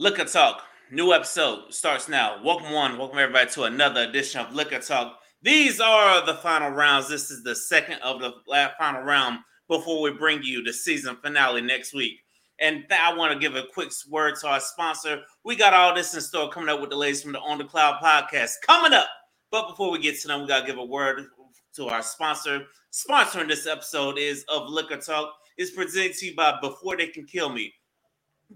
Liquor Talk, new episode starts now. Welcome one, welcome everybody to another edition of Liquor Talk. These are the final rounds. This is the second of the final round before we bring you the season finale next week. And I want to give a quick word to our sponsor. We got all this in store coming up with the ladies from the On the Cloud podcast coming up. But before we get to them, we got to give a word to our sponsor. Sponsoring this episode is of Liquor Talk. It's presented to you by Before They Can Kill Me.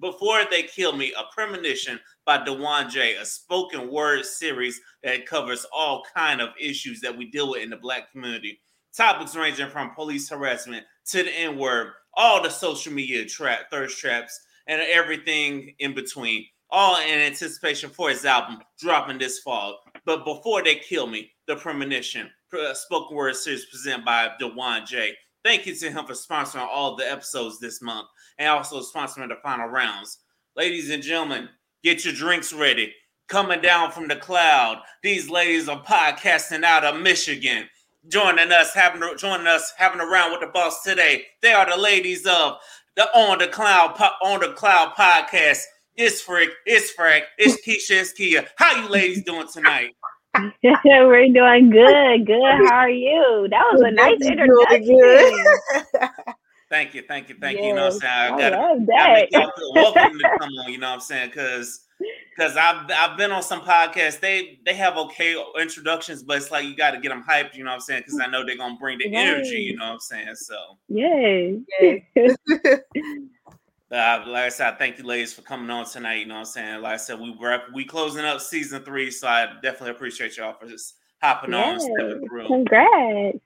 Before They Kill Me, a premonition by Dejuan J, a spoken word series that covers all kind of issues that we deal with in the black community. Topics ranging from police harassment to the N word, all the social media trap, thirst traps, and everything in between. All in anticipation for his album dropping this fall. But before they kill me, the premonition, uh, spoken word series presented by Dejuan J. Thank you to him for sponsoring all the episodes this month and also sponsoring the final rounds. Ladies and gentlemen, get your drinks ready. Coming down from the cloud, these ladies are podcasting out of Michigan. Joining us, having joining us, having a round with the boss today. They are the ladies of the On the Cloud On the Cloud podcast. It's Frick, it's Frank, it's Keisha, it's Kia. How you ladies doing tonight? We're doing good. Good. How are you? That was a nice introduction. Thank you, thank you, thank yes, you. You know what I'm saying? I, gotta, I love that. Gotta welcome to come on. You know what I'm saying? Because because I've I've been on some podcasts. They they have okay introductions, but it's like you got to get them hyped. You know what I'm saying? Because I know they're gonna bring the energy. You know what I'm saying? So yay. Uh, like I said, thank you, ladies, for coming on tonight. You know what I'm saying? Like I said, we were we closing up season three, so I definitely appreciate y'all for just hopping yes. on, stepping through. Congrats!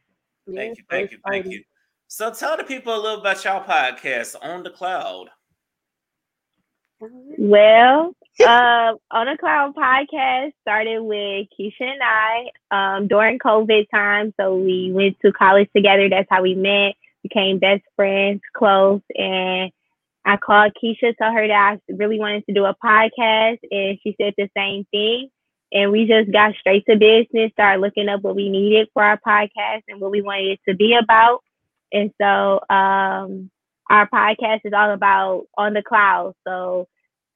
Thank yes, you, thank you, thank you. So tell the people a little about y'all podcast on the cloud. Well, uh, on the cloud podcast started with Keisha and I um, during COVID time. So we went to college together. That's how we met, became best friends, close. And I called Keisha, told her that I really wanted to do a podcast, and she said the same thing. And we just got straight to business, started looking up what we needed for our podcast and what we wanted it to be about. And so um, our podcast is all about on the cloud. So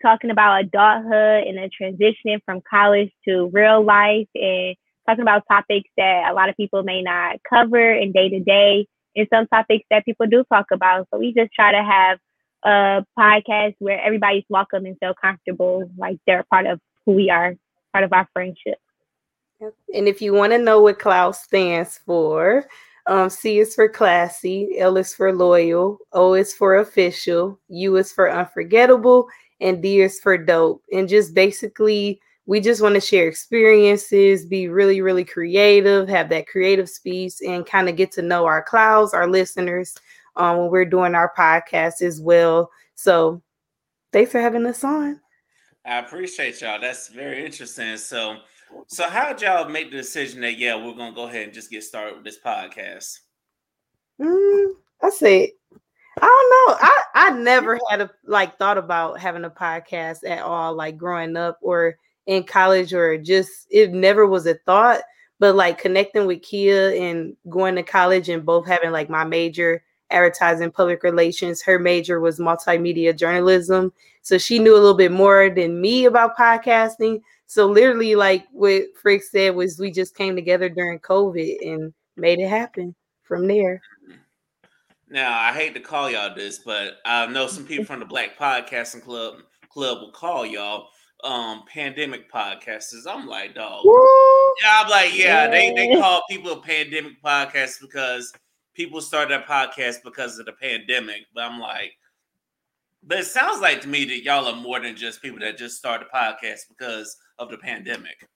talking about adulthood and the transitioning from college to real life and talking about topics that a lot of people may not cover in day to day and some topics that people do talk about. So we just try to have a podcast where everybody's welcome and feel comfortable, like they're part of who we are, part of our friendship. And if you want to know what CLOUD stands for, um, C is for classy, L is for loyal, O is for official, U is for unforgettable, and D is for dope. And just basically, we just want to share experiences, be really, really creative, have that creative space, and kind of get to know our clouds, our listeners, um, when we're doing our podcast as well. So, thanks for having us on. I appreciate y'all. That's very interesting. So, so how did y'all make the decision that yeah, we're gonna go ahead and just get started with this podcast? Mm, I said, I don't know. I I never had a like thought about having a podcast at all, like growing up or in college, or just it never was a thought. But like connecting with Kia and going to college and both having like my major advertising public relations, her major was multimedia journalism, so she knew a little bit more than me about podcasting. So literally, like what Frick said was we just came together during COVID and made it happen from there. Now I hate to call y'all this, but I know some people from the Black Podcasting Club Club will call y'all um pandemic podcasters. I'm like, dog. Yeah, I'm like, yeah, they they call people pandemic podcasts because people started their podcast because of the pandemic. But I'm like, but it sounds like to me that y'all are more than just people that just started a podcast because of the pandemic.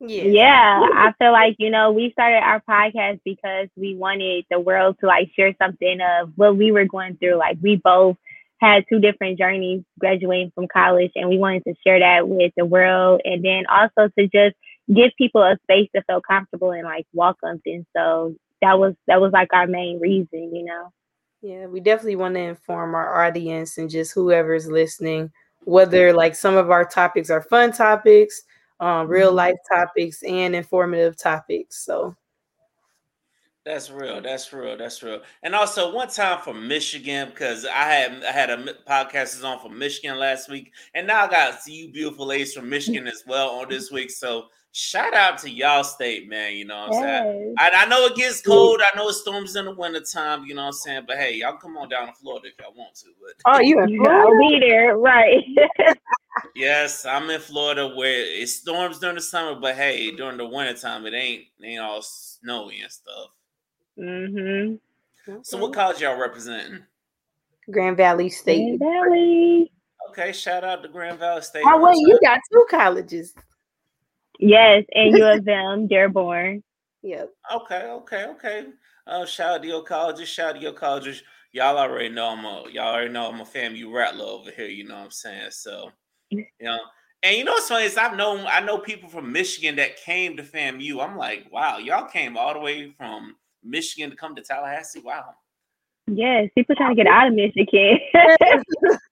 Yeah. yeah, I feel like you know we started our podcast because we wanted the world to like share something of what we were going through. Like we both had two different journeys graduating from college, and we wanted to share that with the world, and then also to just give people a space to feel comfortable and like welcomed. And so that was that was like our main reason, you know. Yeah, we definitely want to inform our audience and just whoever's listening whether like some of our topics are fun topics, um, real mm-hmm. life topics, and informative topics. So, That's real. That's real. That's real. And also, one time for Michigan because I had I had a podcast on for Michigan last week, and now I got see you beautiful ladies from Michigan as well on this week. So shout out to y'all state, man. You know what I'm yes. saying? I, I, know it gets cold. I know it storms in the wintertime, you know what I'm saying? But hey, y'all come on down to Florida if y'all want to. But oh, you in Florida? I'll be there, right. yes, I'm in Florida where it storms during the summer, but hey, during the wintertime, it ain't it ain't all snowy and stuff. Mm-hmm. So what college y'all representing? Grand Valley State. Grand Valley. Okay, shout out to Grand Valley State. Oh wait, you got two colleges. Yes, and U of M, Dearborn. Yep. Okay, okay, okay. Uh, shout out to your colleges. Shout out to your colleges. Y'all already know I'm a y'all already know I'm a FAMU rattler over here. You know what I'm saying? So, you know, and you know what's funny is I've known I know people from Michigan that came to FAMU. I'm like, wow, y'all came all the way from Michigan to come to Tallahassee. Wow. Yes, people trying to get out of Michigan.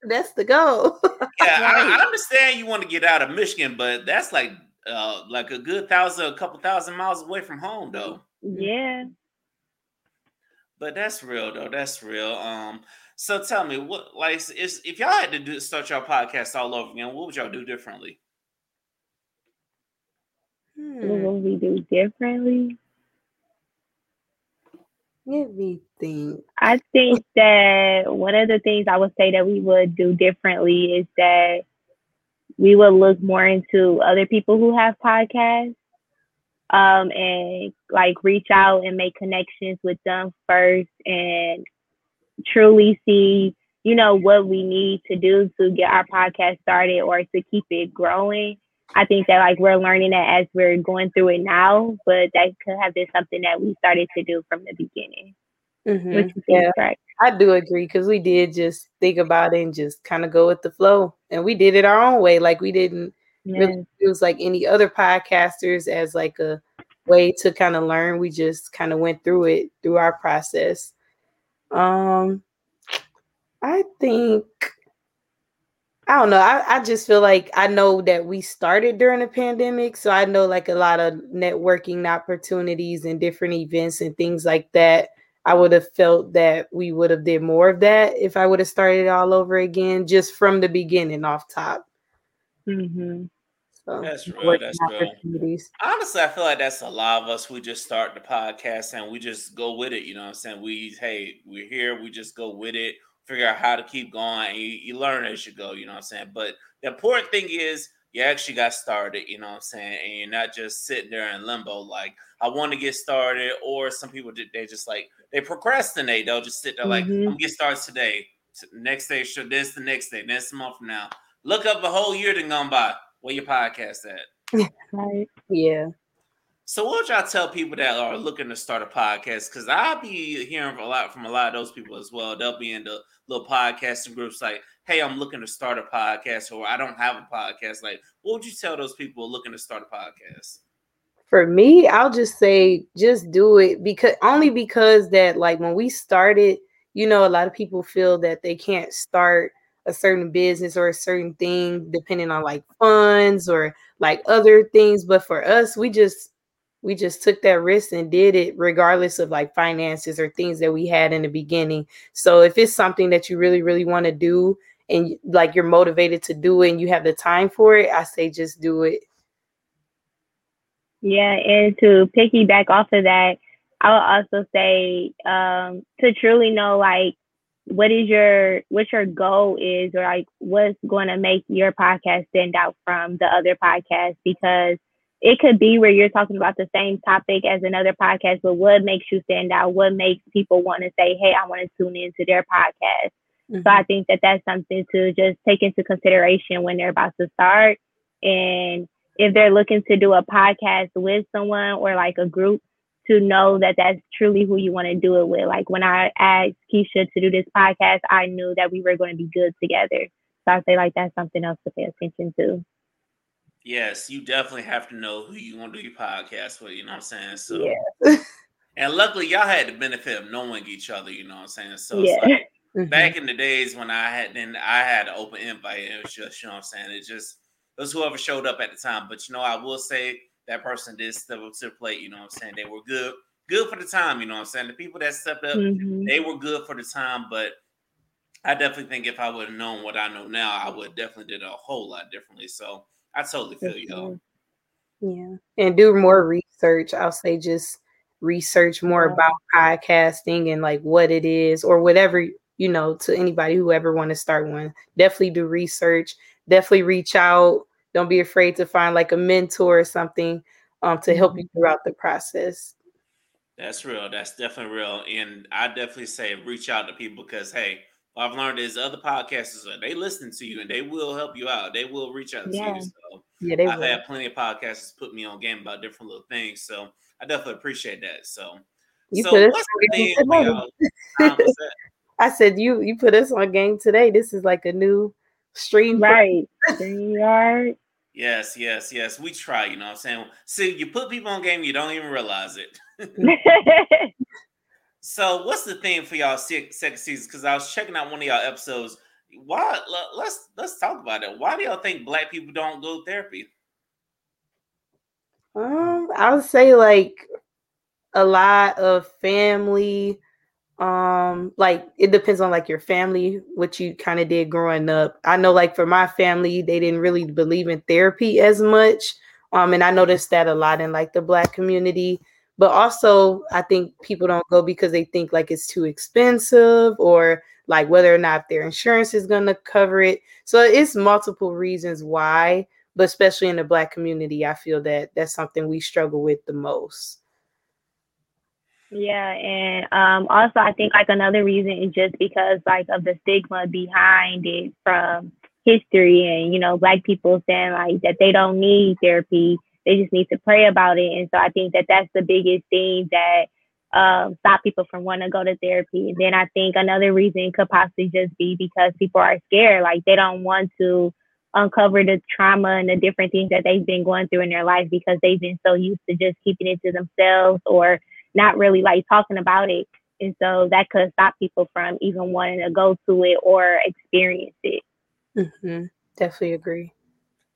that's the goal. yeah, I, I, understand you want to get out of Michigan, but that's like uh like a good thousand, a couple thousand miles away from home, though. Yeah. But that's real, though. That's real. Um. So tell me, what like is if y'all had to do start your podcast all over again, what would y'all do differently? Hmm. What would we do differently? Let me think. I think that one of the things I would say that we would do differently is that we will look more into other people who have podcasts um, and like reach out and make connections with them first and truly see, you know, what we need to do to get our podcast started or to keep it growing I think that like we're learning that as we're going through it now, but that could have been something that we started to do from the beginning. Mm-hmm. yeah, right. I do agree because we did just think about it and just kind of go with the flow, and we did it our own way. Like we didn't yes. really use like any other podcasters as like a way to kind of learn. We just kind of went through it through our process. Um, I think I don't know. I, I just feel like I know that we started during the pandemic. So I know like a lot of networking opportunities and different events and things like that. I would have felt that we would have did more of that if I would have started all over again, just from the beginning off top. Mm-hmm. So, that's real. That's real. Honestly, I feel like that's a lot of us. We just start the podcast and we just go with it. You know what I'm saying? We, hey, we're here. We just go with it figure out how to keep going. You, you learn as you go, you know what I'm saying? But the important thing is you actually got started, you know what I'm saying? And you're not just sitting there in limbo, like, I want to get started. Or some people, they just like, they procrastinate. They'll just sit there like, mm-hmm. I'm going to get started today. Next day, sure, this the next day, next month from now. Look up a whole year to gone by. Where your podcast at? right. Yeah. So what would y'all tell people that are looking to start a podcast? Because I'll be hearing a lot from a lot of those people as well. They'll be in the little podcasting groups like, hey, I'm looking to start a podcast, or I don't have a podcast. Like, what would you tell those people looking to start a podcast? For me, I'll just say just do it because only because that like when we started, you know, a lot of people feel that they can't start a certain business or a certain thing depending on like funds or like other things. But for us, we just we just took that risk and did it regardless of like finances or things that we had in the beginning so if it's something that you really really want to do and like you're motivated to do it and you have the time for it i say just do it yeah and to piggyback off of that i would also say um, to truly know like what is your what your goal is or like what's going to make your podcast stand out from the other podcasts because it could be where you're talking about the same topic as another podcast, but what makes you stand out? What makes people want to say, hey, I want to tune into their podcast? Mm-hmm. So I think that that's something to just take into consideration when they're about to start. And if they're looking to do a podcast with someone or like a group, to know that that's truly who you want to do it with. Like when I asked Keisha to do this podcast, I knew that we were going to be good together. So I say like that's something else to pay attention to. Yes, you definitely have to know who you want to do your podcast with. You know what I'm saying? So, yeah. and luckily, y'all had the benefit of knowing each other. You know what I'm saying? So, yeah. Like, mm-hmm. back in the days when I had then I had an open invite. It was just you know what I'm saying. It just it was whoever showed up at the time. But you know, I will say that person did step up to the plate. You know what I'm saying? They were good good for the time. You know what I'm saying? The people that stepped up, Mhm. they were good for the time, but I definitely think if I would have known what I know now, I would definitely did a whole lot differently. So I totally feel y'all. Yeah. And do more research. I'll say just research more about podcasting and like what it is or whatever, you know, to anybody who ever want to start one. Definitely do research. Definitely reach out. Don't be afraid to find like a mentor or something um to help you throughout the process. That's real. That's definitely real. And I definitely say reach out to people because hey, what I've learned is other podcasters uh, they listen to you and they will help you out. They will reach out to you. So Yeah, they I've will. had plenty of podcasters put me on game about different little things. So I definitely appreciate that. So You so what's the thing y'all? Huh, what's that? I said you you put us on game today. This is like a new stream. for- Right. Yes, yes, yes. We try, you know what I'm saying? See, you put people on game, you don't even realize it. So, what's the theme for y'all second season? Because I was checking out one of y'all episodes. Why? Let's let's talk about it. Why do y'all think black people don't go to therapy? Um, I would say like a lot of family. Um, like it depends on like your family, what you kind of did growing up. I know, like for my family, they didn't really believe in therapy as much. Um, and I noticed that a lot in like the black community. But also, I think people don't go because they think like it's too expensive or like whether or not their insurance is going to cover it. So it's multiple reasons why but especially in the black community i feel that that's something we struggle with the most Yeah, and um, also I think like another reason is just because like of the stigma behind it from history and you know black people saying like that they don't need therapy, they just need to pray about it, and so I think that that's the biggest thing that um, stop people from wanting to go to therapy. And then I think another reason could possibly just be because people are scared, like they don't want to uncover the trauma and the different things that they've been going through in their life because they've been so used to just keeping it to themselves or not really like talking about it. And so that could stop people from even wanting to go to it or experience it. hmm definitely agree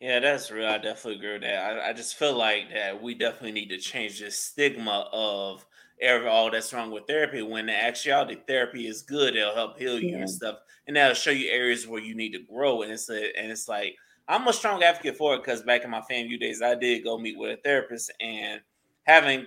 Yeah, that's real. I definitely agree with that. I, I just feel like that we definitely need to change this stigma of every all that's wrong with therapy. When the actuality therapy is good, it'll help heal you Yeah. and stuff, and that'll show you areas where you need to grow. And it's a, and it's like I'm a strong advocate for it because back in my FAMU days, I did go meet with a therapist and having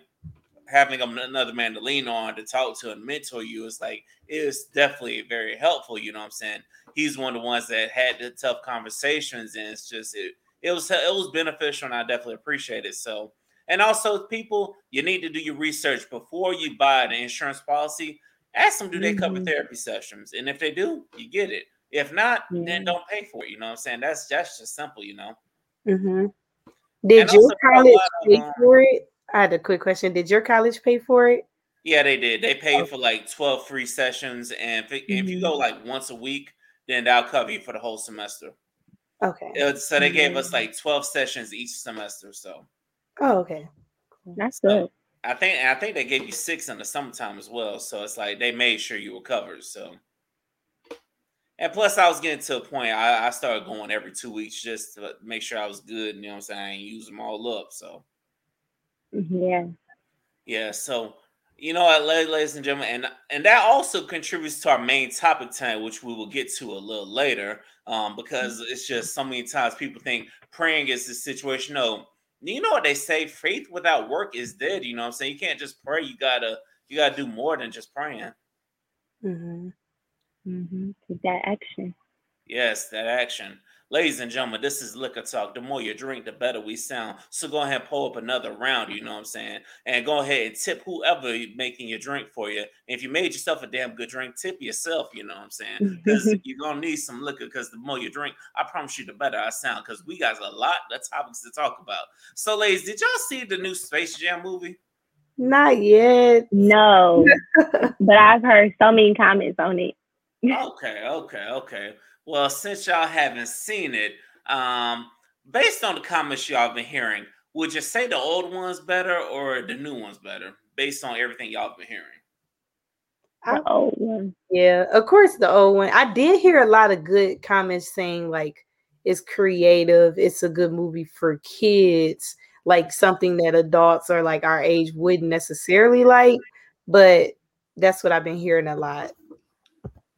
having another man to lean on to talk to and mentor you is like it's definitely very helpful. You know what I'm saying? He's one of the ones that had the tough conversations, and it's just it it was it was beneficial, and I definitely appreciate it. So, and also people, you need to do your research before you buy the insurance policy. Ask them, do they cover Mhm. therapy sessions? And if they do, you get it. If not, then don't pay for it. You know what I'm saying? That's that's just simple, you know. hmm did And your also college of, pay um, for it i had a quick question did your college pay for it Yeah, they did. They paid for like 12 free sessions. And if, if you go like once a week, then that'll cover you for the whole semester. okay It was- so they gave us Mhm. like 12 sessions each semester. So oh okay That's So, good. I think I think they gave you six in the summertime as well. So it's like they made sure you were covered. So and plus I was getting to a point I, I started going every two weeks just to make sure I was good. You know what I'm saying? I ain't use them all up. So Yeah. Yeah, so you know what, ladies and gentlemen, and and that also contributes to our main topic tonight, which we will get to a little later, um, because it's just so many times people think praying is the situation. No, you know what they say, faith without work is dead. You know what I'm saying? You can't just pray. You gotta you gotta do more than just praying. Mm-hmm. Mm-hmm. Take that action. Yes, that action. Ladies and gentlemen, this is Liquor Talk. The more you drink, the better we sound. So go ahead and pull up another round, you know what I'm saying? And go ahead and tip whoever making your drink for you. And if you made yourself a damn good drink, tip yourself, you know what I'm saying? Because you're going to need some liquor because the more you drink, I promise you, the better I sound because we got a lot of topics to talk about. So, ladies, did y'all see the new Space Jam movie? not yet No, but I've heard so many comments on it. okay, okay, okay. Well, since y'all haven't seen it, um, based on the comments y'all been hearing, would you say the old one's better or the new one's better? Based on everything y'all been hearing. The old one. Yeah, of course the old one. I did hear a lot of good comments saying like it's creative, it's a good movie for kids. like something that adults or like our age wouldn't necessarily like, but that's what I've been hearing a lot.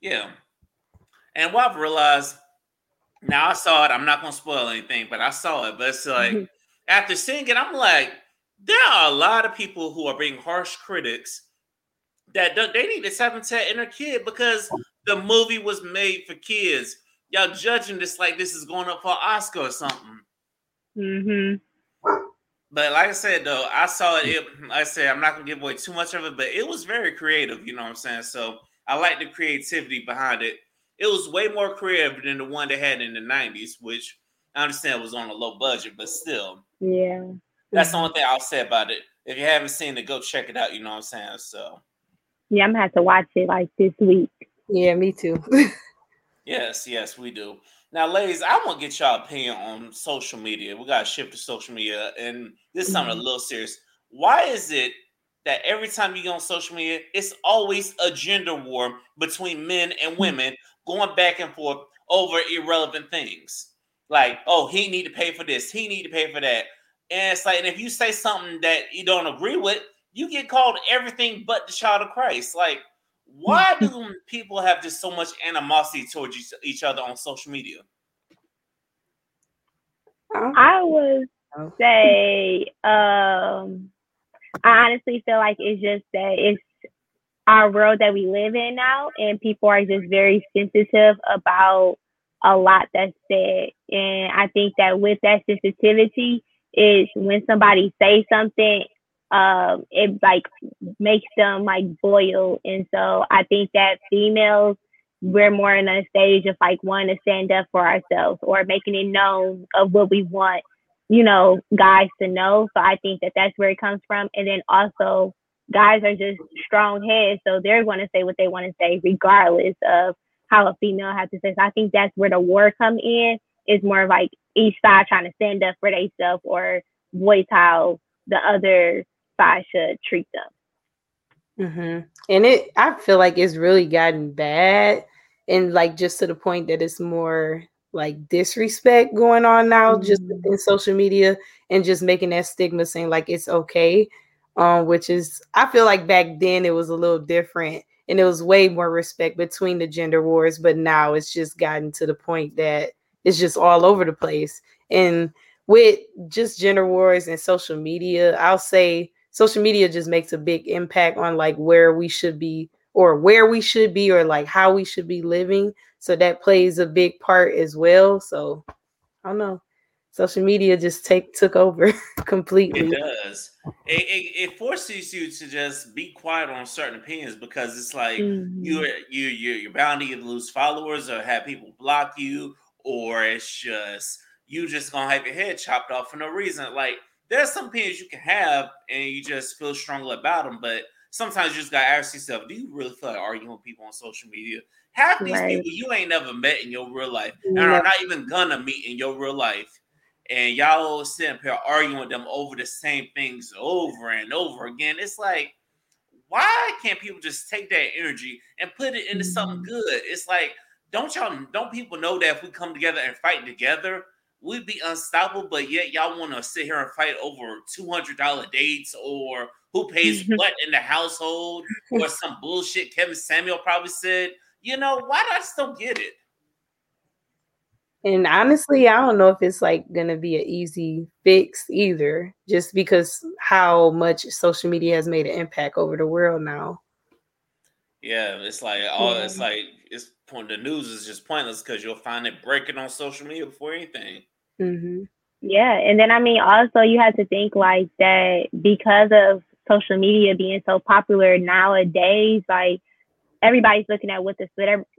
Yeah. And what I've realized now I saw it, I'm not gonna spoil anything, but I saw it. But it's like mm-hmm. after seeing it, I'm like, there are a lot of people who are being harsh critics that they need to tap into that inner kid because the movie was made for kids. Y'all judging this like this is going up for Oscar or something. Mm-hmm. But like I said, though, I saw it, it. Like I said, I'm not gonna give away too much of it, but it was very creative. You know what I'm saying? So I like the creativity behind it. It was way more creative than the one they had in the '90s, which I understand was on a low budget, but still, yeah. That's the only thing I'll say about it. If you haven't seen it, go check it out. You know what I'm saying? So, yeah, I'm gonna have to watch it like this week. Yeah, me too. yes, yes, we do. Now, ladies, I want to get y'all opinion on social media. We got to shift to social media, and this is something mm-hmm. a little serious. Why is it that every time you go on social media, it's always a gender war between men and mm-hmm. women going back and forth over irrelevant things? Like, oh, he need to pay for this, he need to pay for that, and it's like, and if you say something that you don't agree with, you get called everything but the child of Christ. Like, why do people have just so much animosity towards each, each other on social media? I would say, um, I honestly feel like it's just that it's our world that we live in now, and people are just very sensitive about a lot that's said. And I think that with that sensitivity, is when somebody say something um, it like makes them like boil. And so I think that females, we're more in a stage of like wanting to stand up for ourselves or making it known of what we want, you know, guys to know. So I think that that's where it comes from. And then also, guys are just strong heads, so they're going to say what they want to say regardless of how a female has to say. So I think that's where the war come in. Is more like each side trying to stand up for themselves or voice how the other side should treat them. Mm-hmm. And it, I feel like it's really gotten bad, and like just to the point that it's more like disrespect going on now, mm-hmm. just in social media, and just making that stigma saying like it's okay. Um, which is I feel like back then it was a little different and it was way more respect between the gender wars, but now it's just gotten to the point that it's just all over the place. And with just gender wars and social media, I'll say social media just makes a big impact on like where we should be or where we should be or like how we should be living. So that plays a big part as well. So I don't know. Social media just take took over completely. It does. It, it, it, forces you to just be quiet on certain opinions because it's like mm-hmm. you're you you you're bound to lose followers or have people block you, or it's just you just gonna have your head chopped off for no reason. Like there's some opinions you can have and you just feel strongly about them, but sometimes you just gotta ask yourself, do you really feel like arguing with people on social media? Half these right. people you ain't never met in your real life and are not even gonna meet in your real life. And y'all sit up here arguing with them over the same things over and over again. It's like, why can't people just take that energy and put it into something mm-hmm. good? It's like, don't y'all don't people know that if we come together and fight together, we'd be unstoppable, but yet y'all want to sit here and fight over two hundred dollar dates or who pays what in the household or some bullshit Kevin Samuel probably said. You know why? Do I don't get it. And honestly, I don't know if it's like gonna be an easy fix either, just because how much social media has made an impact over the world now. Yeah, it's like all it's like it's the news is just pointless because you'll find it breaking on social media before anything. Mm-hmm. Yeah, and then I mean, also you have to think like that because of social media being so popular nowadays. Like everybody's looking at what the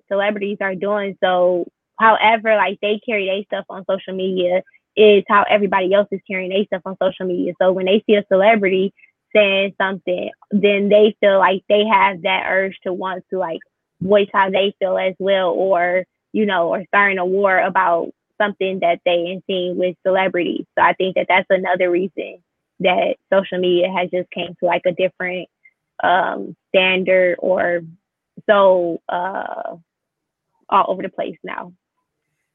celebrities are doing. So, however, like they carry their stuff on social media is how everybody else is carrying their stuff on social media. So when they see a celebrity saying something, then they feel like they have that urge to want to like voice how they feel as well, or you know, or starting a war about something that they seen with celebrities. So I think that that's another reason that social media has just came to like a different um, standard or so uh, all over the place now.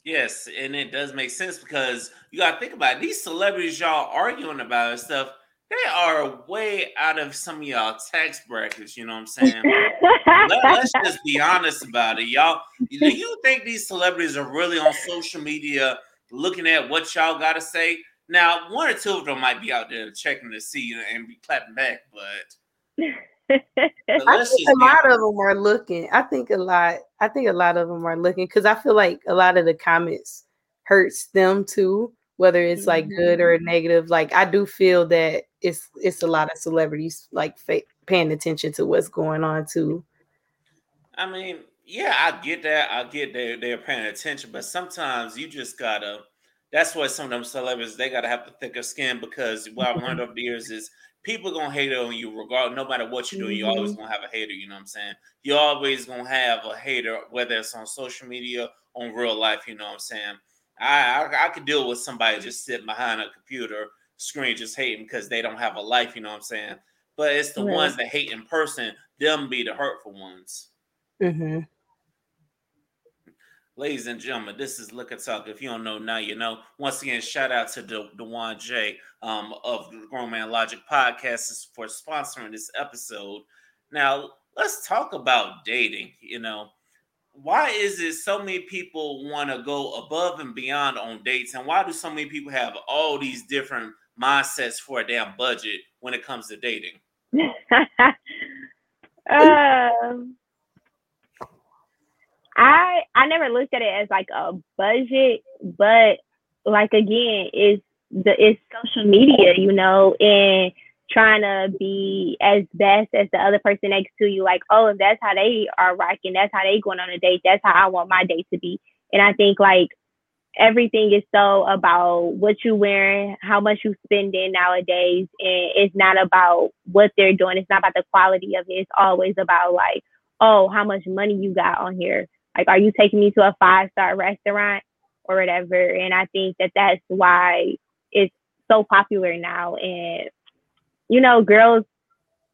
Yes, and it does make sense because you got to think about it. these celebrities y'all arguing about and stuff. They are way out of some of y'all tax brackets. You know what I'm saying? Let, us just be honest about it, y'all. Do you think these celebrities are really on social media looking at what y'all got to say? Now, one or two of them might be out there checking to see and be clapping back, but. I think a lot of them are looking. I think a lot. I think a lot of them are looking because I feel like a lot of the comments hurts them too, whether it's like mm-hmm. good or negative. Like I do feel that it's it's a lot of celebrities like paying attention to what's going on too. I mean, yeah, I get that. I get that they're paying attention, but sometimes you just gotta. That's why some of them celebrities they gotta have the thicker skin because what I've learned over the years is people gonna hate on you regardless no matter what you're doing mm-hmm. you always mm-hmm. gonna have a hater you know what i'm saying you always gonna have a hater whether it's on social media on real life you know what i'm saying i i, I could deal with somebody just sitting behind a computer screen just hating because they don't have a life you know what i'm saying but it's the right. ones that hate in person them be the hurtful ones mm-hmm. Ladies and gentlemen, this is Liquor Talk. If you don't know now, you know. Once again, shout out to De- Dejuan J um, of the Grown Man Logic podcast for sponsoring this episode. Now, let's talk about dating. You know, why is it so many people want to go above and beyond on dates, and why do so many people have all these different mindsets for a damn budget when it comes to dating? um I I never looked at it as like a budget, but like again, it's the it's social media, you know, and trying to be as best as the other person next to you. Like, oh, if that's how they are rocking, that's how they going on a date. That's how I want my date to be. And I think like everything is so about what you wearing, how much you spending nowadays, and it's not about what they're doing. It's not about the quality of it. It's always about like, oh, how much money you got on here. Like, are you taking me to a five star restaurant or whatever? And I think that that's why it's so popular now. And, you know, girls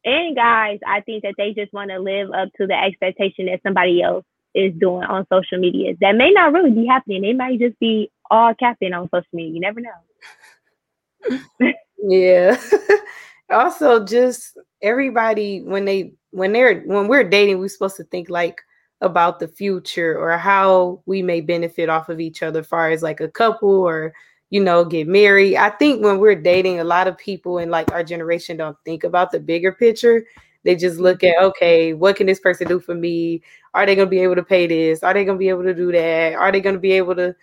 and guys, I think that they just want to live up to the expectation that somebody else is doing on social media. That may not really be happening. They might just be all capping on social media. You never know. yeah. also, just everybody when they when they're when we're dating, we're supposed to think like about the future or how we may benefit off of each other, far as like a couple or you know get married. I think when we're dating, a lot of people in like our generation don't think about the bigger picture. They just look at okay, what can this person do for me? Are they gonna be able to pay this? Are they gonna be able to do that? Are they gonna be able to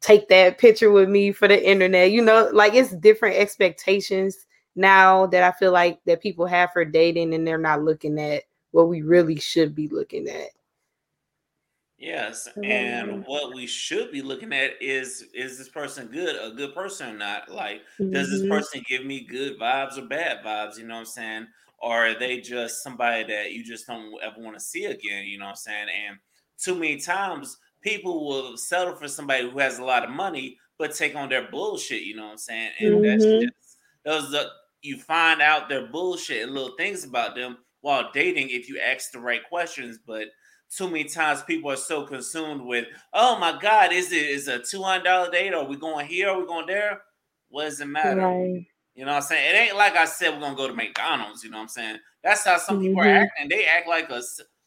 take that picture with me for the internet? You know, like it's different expectations now that I feel like that people have for dating and they're not looking at what we really should be looking at. Yes, and what we should be looking at is is this person good, a good person or not? Like, mm-hmm. does this mm-hmm. person give me good vibes or bad vibes? You know what I'm saying? Or are they just somebody that you just don't ever want to see again? You know what I'm saying? And too many times people will settle for somebody who has a lot of money but take on their bullshit. You know what I'm saying? And mm-hmm. that's just those the you find out their bullshit and little things about them while dating if you ask the right questions, but too many times people are so consumed with, oh my God, is it is a two hundred dollar date? Are we going here? Are we going there? What does it matter? Right. You know what I'm saying? It ain't like I said we're gonna go to McDonald's. You know what I'm saying? That's how some mm-hmm. people are mm-hmm. acting. They act like a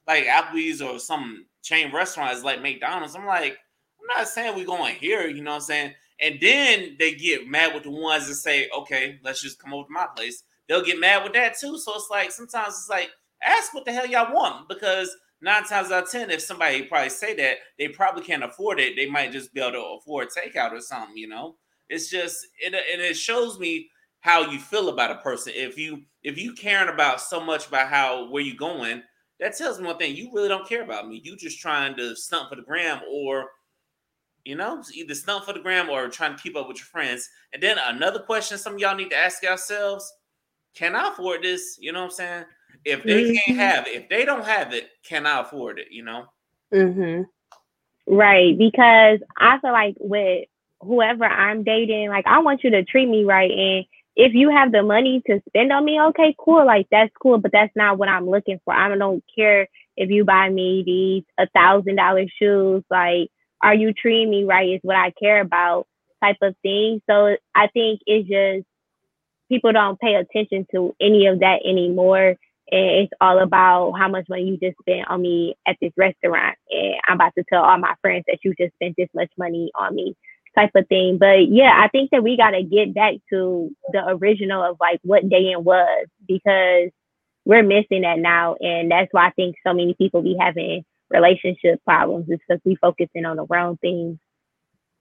like Applebee's or some chain restaurant is like McDonald's. I'm like, I'm not saying we're going here. You know what I'm saying? And then they get mad with the ones that say, okay, let's just come over to my place. They'll get mad with that too. So it's like sometimes it's like ask what the hell y'all want because nine times out of ten, if somebody probably say that, they probably can't afford it. They might just be able to afford takeout or something. You know, it's just it and it shows me how you feel about a person. If you if you caring about so much about how where you going, that tells me one thing: you really don't care about me. You just trying to stunt for the gram, or you know, either stunt for the gram or trying to keep up with your friends. And then another question: some of y'all need to ask yourselves: Can I afford this? You know what I'm saying? If they mm-hmm. can't have it, if they don't have it, can I afford it? You know. Mhm. Right, because I feel like with whoever I'm dating, like I want you to treat me right, and if you have the money to spend on me, okay, cool, like that's cool, but that's not what I'm looking for. I don't care if you buy me these a thousand dollar shoes, like are you treating me right is what I care about type of thing. So I think it's just people don't pay attention to any of that anymore. And it's all about how much money you just spent on me at this restaurant. And I'm about to tell all my friends that you just spent this much money on me type of thing. But yeah, I think that we got to get back to the original of like what dating was because we're missing that now. And that's why I think so many people be having relationship problems is because we focusing on the wrong things.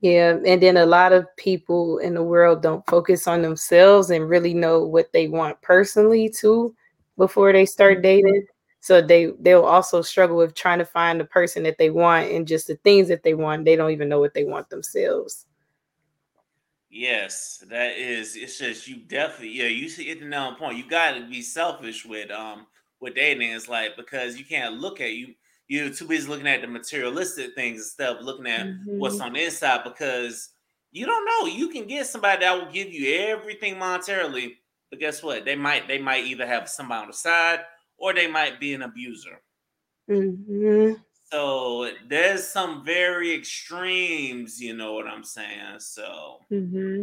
Yeah, and then a lot of people in the world don't focus on themselves and really know what they want personally too before they start mm-hmm. dating. So they they'll also struggle with trying to find the person that they want and just the things that they want. They don't even know what they want themselves. Yes, that is. It's just you definitely yeah. You see it the nail point. You got to be selfish with um with dating. It's like because you can't look at you you're too busy looking at the materialistic things instead of looking at mm-hmm. what's on the inside because you don't know. You can get somebody that will give you everything monetarily, but guess what? They might they might either have somebody on the side or they might be an abuser. Mm-hmm. So there's some very extremes, you know what I'm saying? So mm-hmm.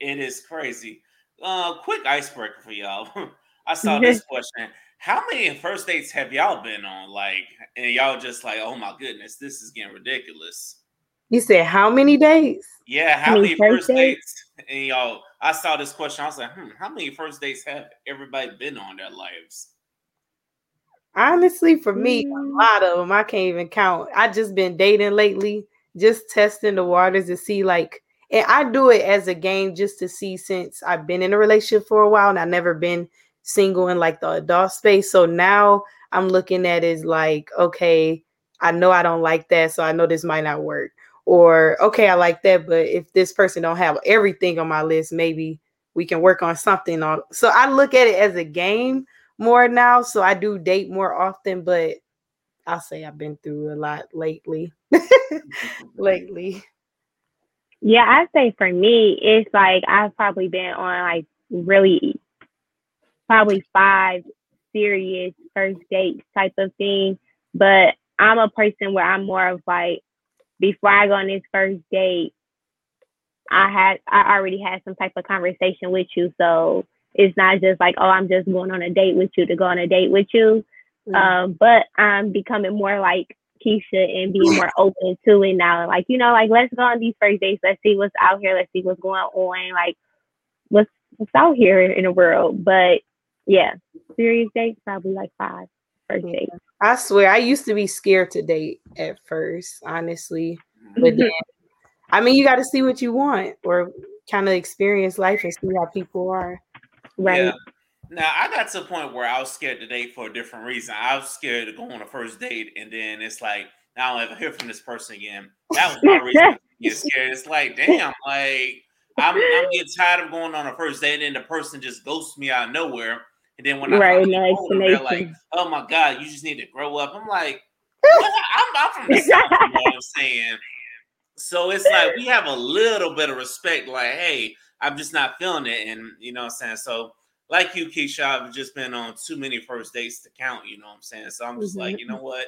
it is crazy. Uh, quick icebreaker for y'all. I saw this question. How many first dates have y'all been on? Like, and y'all just like, oh my goodness, this is getting ridiculous. You said how many dates? Yeah, how, many, many, first dates? dates? And y'all, I saw this question. I was like, hmm, how many first dates have everybody been on their lives? Honestly, for me, mm. a lot of them. I can't even count. I just been dating lately, just testing the waters to see like, and I do it as a game just to see since I've been in a relationship for a while and I've never been single in like the adult space. So now I'm looking at is like, okay, I know I don't like that, so I know this might not work. Or okay, I like that, but if this person don't have everything on my list, maybe we can work on something on. So I look at it as a game more now. So I do date more often, but I'll say I've been through a lot lately. lately. Yeah, I say for me, it's like I've probably been on like really probably five serious first dates type of thing. But I'm a person where I'm more of like, before I go on this first date, I had I already had some type of conversation with you. So it's not just like, oh, I'm just going on a date with you to go on a date with you. Mm-hmm. Um, but I'm becoming more like Keisha and being more open to it now. Like, you know, like let's go on these first dates. Let's see what's out here. Let's see what's going on. Like what's what's out here in the world. But yeah, serious dates probably like five first yeah. dates. I swear, I used to be scared to date at first, honestly. But then, I mean, you got to see what you want or kind of experience life and see how people are. Right. Yeah. Now I got to a point where I was scared to date for a different reason. I was scared to go on a first date, and then it's like I don't ever hear from this person again. That was my reason get scared. It's like, damn, like I'm, I'm getting tired of going on a first date, and then the person just ghosts me out of nowhere. And then when I right, no older, they're like, "Oh my god, you just need to grow up." I'm like, I'm, I'm from the south. You know what I'm saying? So it's like we have a little bit of respect. Like, hey, I'm just not feeling it, and you know what I'm saying. So, like you, Keisha, I've just been on too many first dates to count. You know what I'm saying? So I'm just mm-hmm. like, you know what?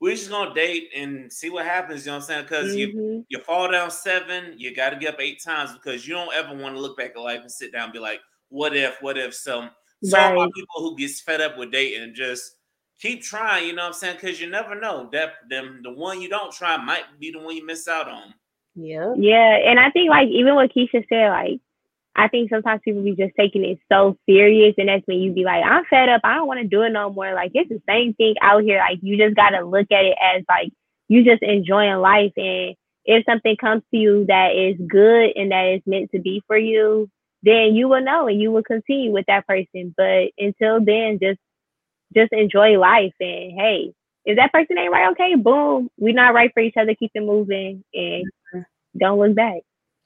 We're just gonna date and see what happens. You know what I'm saying? Because mm-hmm. you you fall down seven, you got to get up eight times because you don't ever want to look back at life and sit down and be like, what if, what if? So so right. about people who gets fed up with dating and just keep trying, you know what I'm saying? Because you never know. That them the one you don't try might be the one you miss out on. Yeah. Yeah. And I think like even what Keisha said, like I think sometimes people be just taking it so serious and that's when you be like, I'm fed up, I don't want to do it no more. Like it's the same thing out here. Like you just gotta look at it as like you just enjoying life and if something comes to you that is good and that is meant to be for you, then you will know and you will continue with that person. But until then, just just enjoy life and hey, if that person ain't right, okay, boom, we're not right for each other. Keep it moving and mm-hmm. don't look back.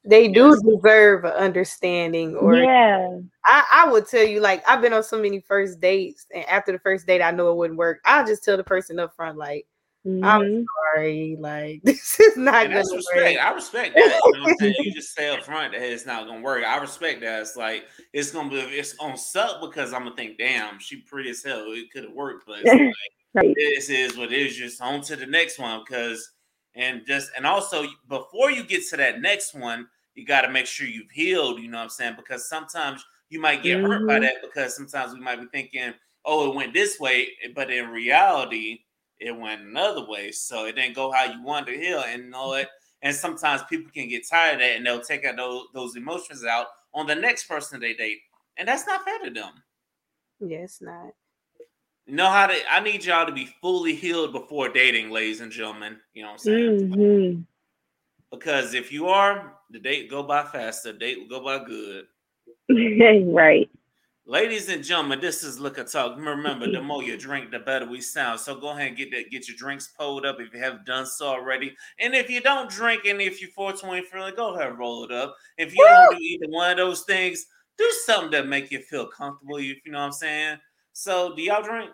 They do yes. deserve understanding, or yeah. I, I would tell you, like I've been on so many first dates, and after the first date, I know it wouldn't work. I'll just tell the person up front, like, Mm-hmm. I'm sorry, like this is not and gonna respect. Work. I respect that. You know what I'm saying? You just say up front that it's not gonna work. I respect that. It's like it's gonna be it's gonna suck because I'm gonna think, damn, she pretty as hell. It could have worked, but like, right. this is what it is. Just on to the next one because and just and also before you get to that next one, you got to make sure you've healed. You know what I'm saying? Because sometimes you might get mm-hmm. hurt by mm-hmm. that because sometimes we might be thinking, oh, it went this way, but in reality, it went another way. So it didn't go how you wanted to heal, and you know it. And sometimes people can get tired of that, and they'll take out those, those emotions out on the next person they date, and that's not fair to them. Yeah, not. You know how to? I need y'all to be fully healed before dating, ladies and gentlemen. You know what I'm saying? Mm-hmm. Because if you are, the date go by fast. The date will go by good. right. Ladies and gentlemen, this is Liquor Talk. Remember, the more you drink, the better we sound. So go ahead and get that, get your drinks pulled up if you have done so already. And if you don't drink, and if you're 420 feeling, go ahead and roll it up. If you Woo! don't do either one of those things, do something that make you feel comfortable. If you know what I'm saying. So, do y'all drink?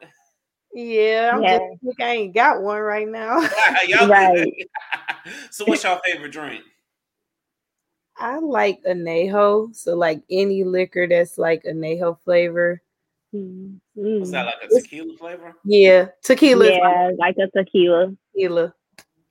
Yeah, I'm yeah. just I ain't got one right now. right. So, what's your favorite drink? I like anejo. So like any liquor that's like anejo flavor. Mm-hmm. Was that like a tequila flavor? Yeah, tequila. Yeah, like a tequila. Tequila.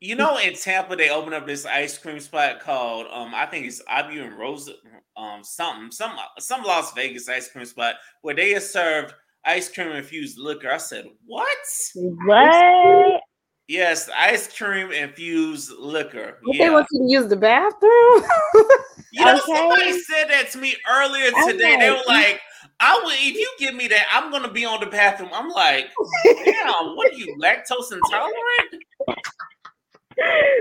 You know, in Tampa, they opened up this ice cream spot called um, I think it's Abu and Rose, um, something, some some Las Vegas ice cream spot where they are served ice cream infused liquor. I said, what? What? Yes, ice cream infused liquor. Okay, yeah. want you to use the bathroom. you know, okay. somebody said that to me earlier today. Okay. They were like, "I will if you give me that, I'm gonna be on the bathroom." I'm like, "Damn, what are you lactose intolerant?"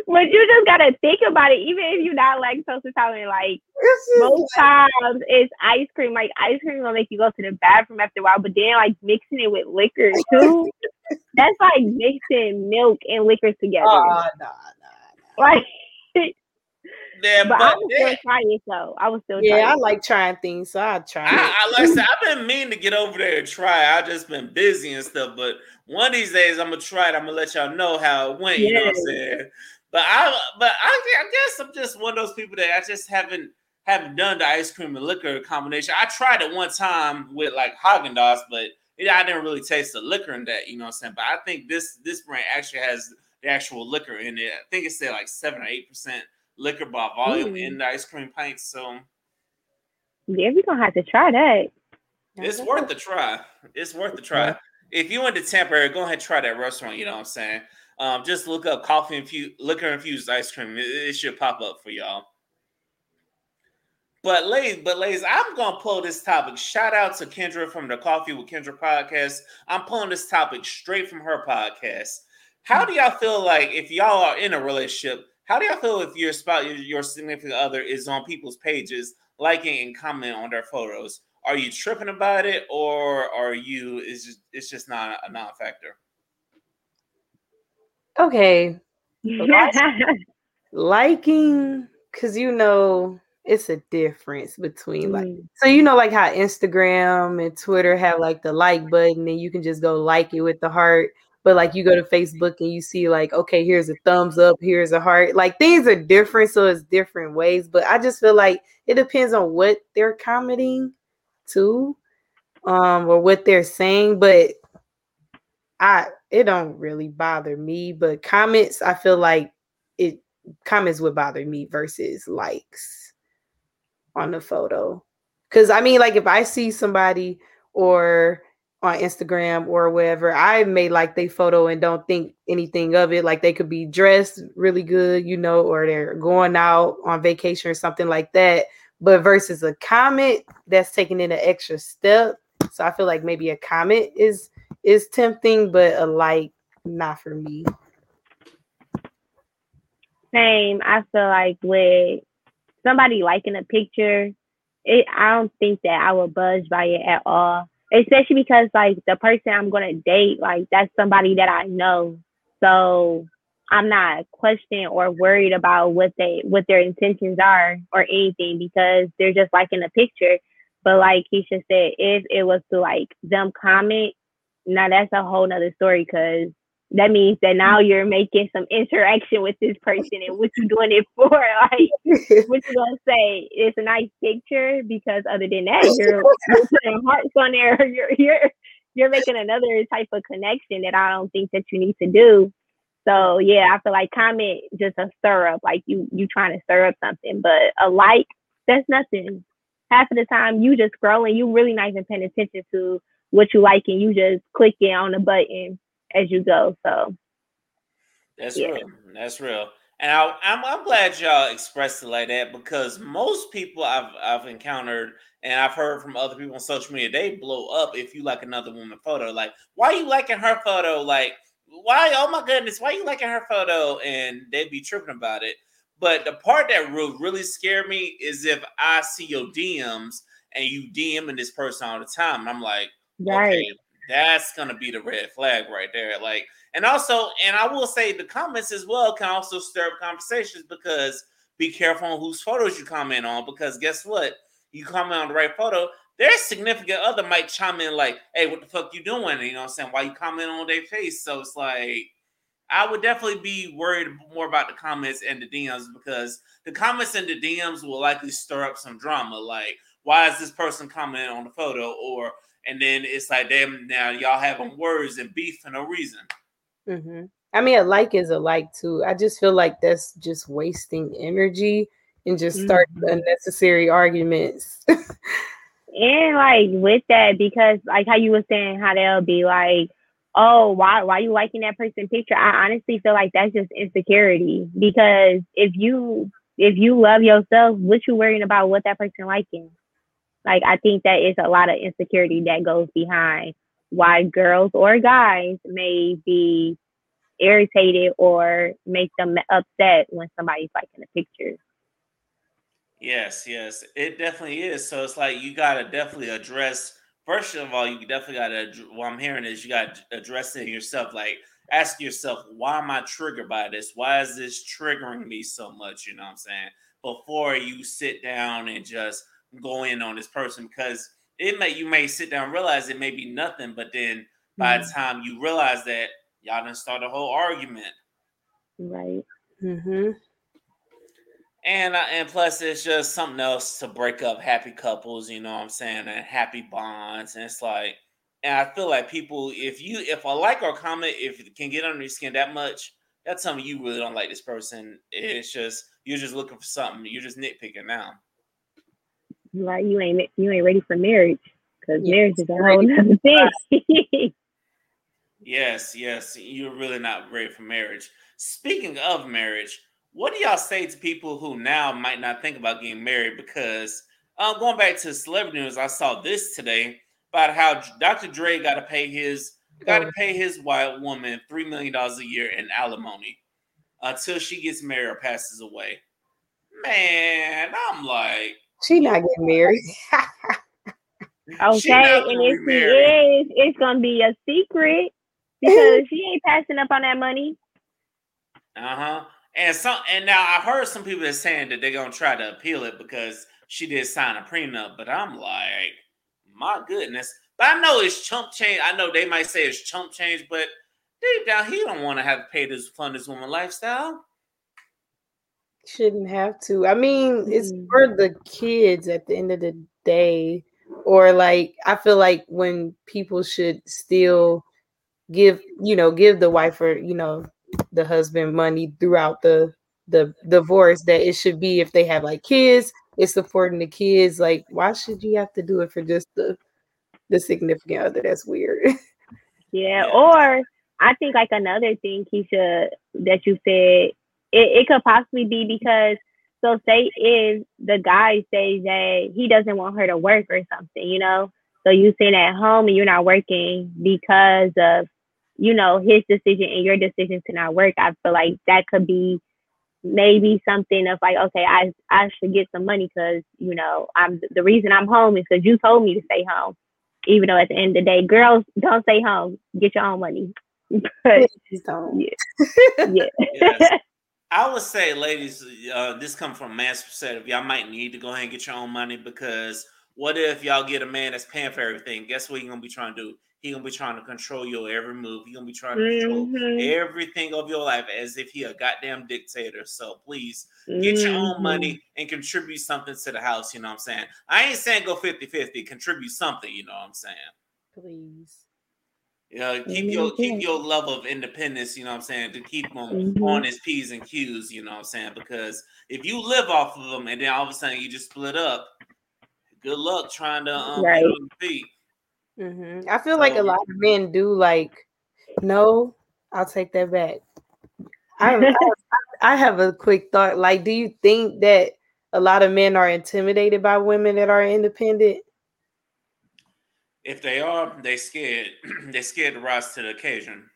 but you just gotta think about it. Even if you're not lactose intolerant, like most times it's ice cream. Like ice cream will make you go to the bathroom after a while. But then like mixing it with liquor too, that's like mixing milk and liquor together. Oh, no, no, no. Like yeah, but, but I was still trying it though. I was still yeah. I like trying things, so I try. I, I like I said, I've been meaning to get over there and try. I've just been busy and stuff. But one of these days, I'm gonna try it. I'm gonna let y'all know how it went. You know what I'm saying? But I, but I, I guess I'm just one of those people that I just haven't haven't done the ice cream and liquor combination. I tried it one time with like Haagen Dazs, but it, I didn't really taste the liquor in that. You know what I'm saying? But I think this this brand actually has the actual liquor in it. I think it's say like seven or eight percent liquor by volume mm. in the ice cream pints. So yeah, we're gonna have to try that. It's worth the try. It's worth the try. If you went to Tampa go ahead and try that restaurant. You know what I'm saying? Um, just look up coffee infused liquor infused ice cream. It, it, should pop up for y'all. But ladies, but ladies, I'm gonna pull this topic. Shout out to Kendra from the Coffee with Kendra podcast. I'm pulling this topic straight from her podcast. How hmm. do y'all feel like if y'all are in a relationship? How do y'all feel if your spouse, your significant other, is on people's pages, liking and commenting on their photos? Are you tripping about it, or are you? Is just it's just not a non-factor? Okay, liking because you know it's a difference between like mm. so you know like how Instagram and Twitter have like the like button and you can just go like it with the heart but like you go to Facebook and you see like, okay, here's a thumbs up, here's a heart. Like things are different, so it's different ways. But I just feel like it depends on what they're commenting to, um, or what they're saying. But I it don't really bother me. But comments, I feel like it comments would bother me versus likes on the photo. Cause I mean, like if I see somebody or on Instagram or whatever, I may like they photo and don't think anything of it. Like they could be dressed really good, you know, or they're going out on vacation or something like that. But versus a comment that's taking it an extra step. So I feel like maybe a comment is is tempting, but a like not for me. Same. I feel like with somebody liking a picture, it I don't think that I would budge by it at all especially because like the person I'm gonna date, like that's somebody that I know. So I'm not questioning or worried about what they what their intentions are or anything because they're just liking a picture. But like Kesha said, if it was to like them comment, now that's a whole nother story because that means that now you're making some interaction with this person and what you're doing it for. Like what you gonna say? It's a nice picture because other than that, you're, you're putting hearts on there. You're you're you're making another type of connection that I don't think that you need to do. So yeah, I feel like comment just a stir up, like you you trying to stir up something, but a like that's nothing. Half of the time you just scrolling, you really not even paying attention to what you like, and you just clicking on the button as you go. So that's yeah. real. That's real. And I, am I'm, I'm glad y'all expressed it like that because most people I've I've encountered and I've heard from other people on social media, they blow up if you like another woman photo. Like, why are you liking her photo? Like, why? Oh my goodness, why are you liking her photo? And they'd be tripping about it. But the part that will really scare me is if I see your DMs and you DMing this person all the time, and I'm like, right. okay, that's gonna be the red flag right there. Like, and also, and I will say the comments as well can also stir up conversations because be careful on whose photos you comment on because guess what? You comment on the right photo, their significant other might chime in like, "Hey, what the fuck you doing?" You know what I'm saying? Why you comment on their face? So it's like, I would definitely be worried more about the comments and the DMs because the comments and the DMs will likely stir up some drama. Like, why is this person commenting on the photo? Or and then it's like, damn, now y'all having words and beef for no reason. Mm-hmm. I mean, a like is a like too. I just feel like that's just wasting energy and just start mm-hmm. unnecessary arguments. and like with that, because like how you were saying, how they'll be like, "Oh, why why you liking that person picture?" I honestly feel like that's just insecurity. Because if you if you love yourself, what you worrying about what that person liking? Like I think that is a lot of insecurity that goes behind why girls or guys may be irritated or make them upset when somebody's liking a picture. Yes, yes, it definitely is. So it's like you got to definitely address. First of all, you definitely got to. What I'm hearing is you got to address it yourself. Like, ask yourself, why am I triggered by this? Why is this triggering me so much? You know what I'm saying? Before you sit down and just go in on this person, because it may you may sit down realize it may be nothing, but then by mm-hmm. the time you realize that y'all didn't start a whole argument. Right. Mm-hmm. And uh, and plus, it's just something else to break up happy couples. You know what I'm saying? And happy bonds. And it's like, and I feel like people, if you if a like or comment, if it can get under your skin that much, that's something you really don't like this person. It's just you're just looking for something. You're just nitpicking now. Right, you ain't you ain't ready for marriage because yes. marriage is a whole other thing. yes, yes, you're really not ready for marriage. Speaking of marriage, what do y'all say to people who now might not think about getting married? Because um, going back to celebrity news, I saw this today about how Dr. Dre got to pay his got to pay his white woman three million dollars a year in alimony until she gets married or passes away. Man, I'm like, she not getting married. okay, and if she is, it's gonna be a secret because she ain't passing up on that money. Uh huh. And some, and now I heard some people are saying that they're gonna try to appeal it because she did sign a prenup. But I'm like, my goodness. But I know it's chump change. I know they might say it's chump change, but deep down, he don't want to have to pay this fund this woman lifestyle shouldn't have to. I mean, it's mm. for the kids at the end of the day. Or like I feel like when people should still give, you know, give the wife or, you know, the husband money throughout the the divorce that it should be if they have like kids, it's supporting the kids. Like, why should you have to do it for just the the significant other? That's weird. Yeah, or I think like another thing, Kesha, that you said it, it could possibly be because so say if the guy says that he doesn't want her to work or something, you know, so you sitting at home and you're not working because of, you know, his decision and your decision to not work. I feel like that could be maybe something of like, okay, I I should get some money because you know I'm the reason I'm home is because you told me to stay home. Even though at the end of the day, girls don't stay home, get your own money. but, yeah, yeah. yes. I would say, ladies, uh, this comes from a man's perspective. Y'all might need to go ahead and get your own money because what if y'all get a man that's paying for everything? Guess what he gonna be trying to do? He gonna be trying to control your every move. He gonna be trying to control mm-hmm. everything of your life as if he a goddamn dictator. So please get mm-hmm. your own mm-hmm. money and contribute something to the house. You know what I'm saying? I ain't saying go 50-50, contribute something, you know what I'm saying? Please. You know, keep your keep your level of independence, you know what I'm saying, to keep them mm-hmm. on his P's and Q's, you know what I'm saying? Because if you live off of them and then all of a sudden you just split up, good luck trying to um right. feet. Mm-hmm. I feel so, like a lot of men do like, no, I'll take that back. I, I, I have a quick thought. Like, do you think that a lot of men are intimidated by women that are independent? If they are, they scared. they scared to rise to the occasion.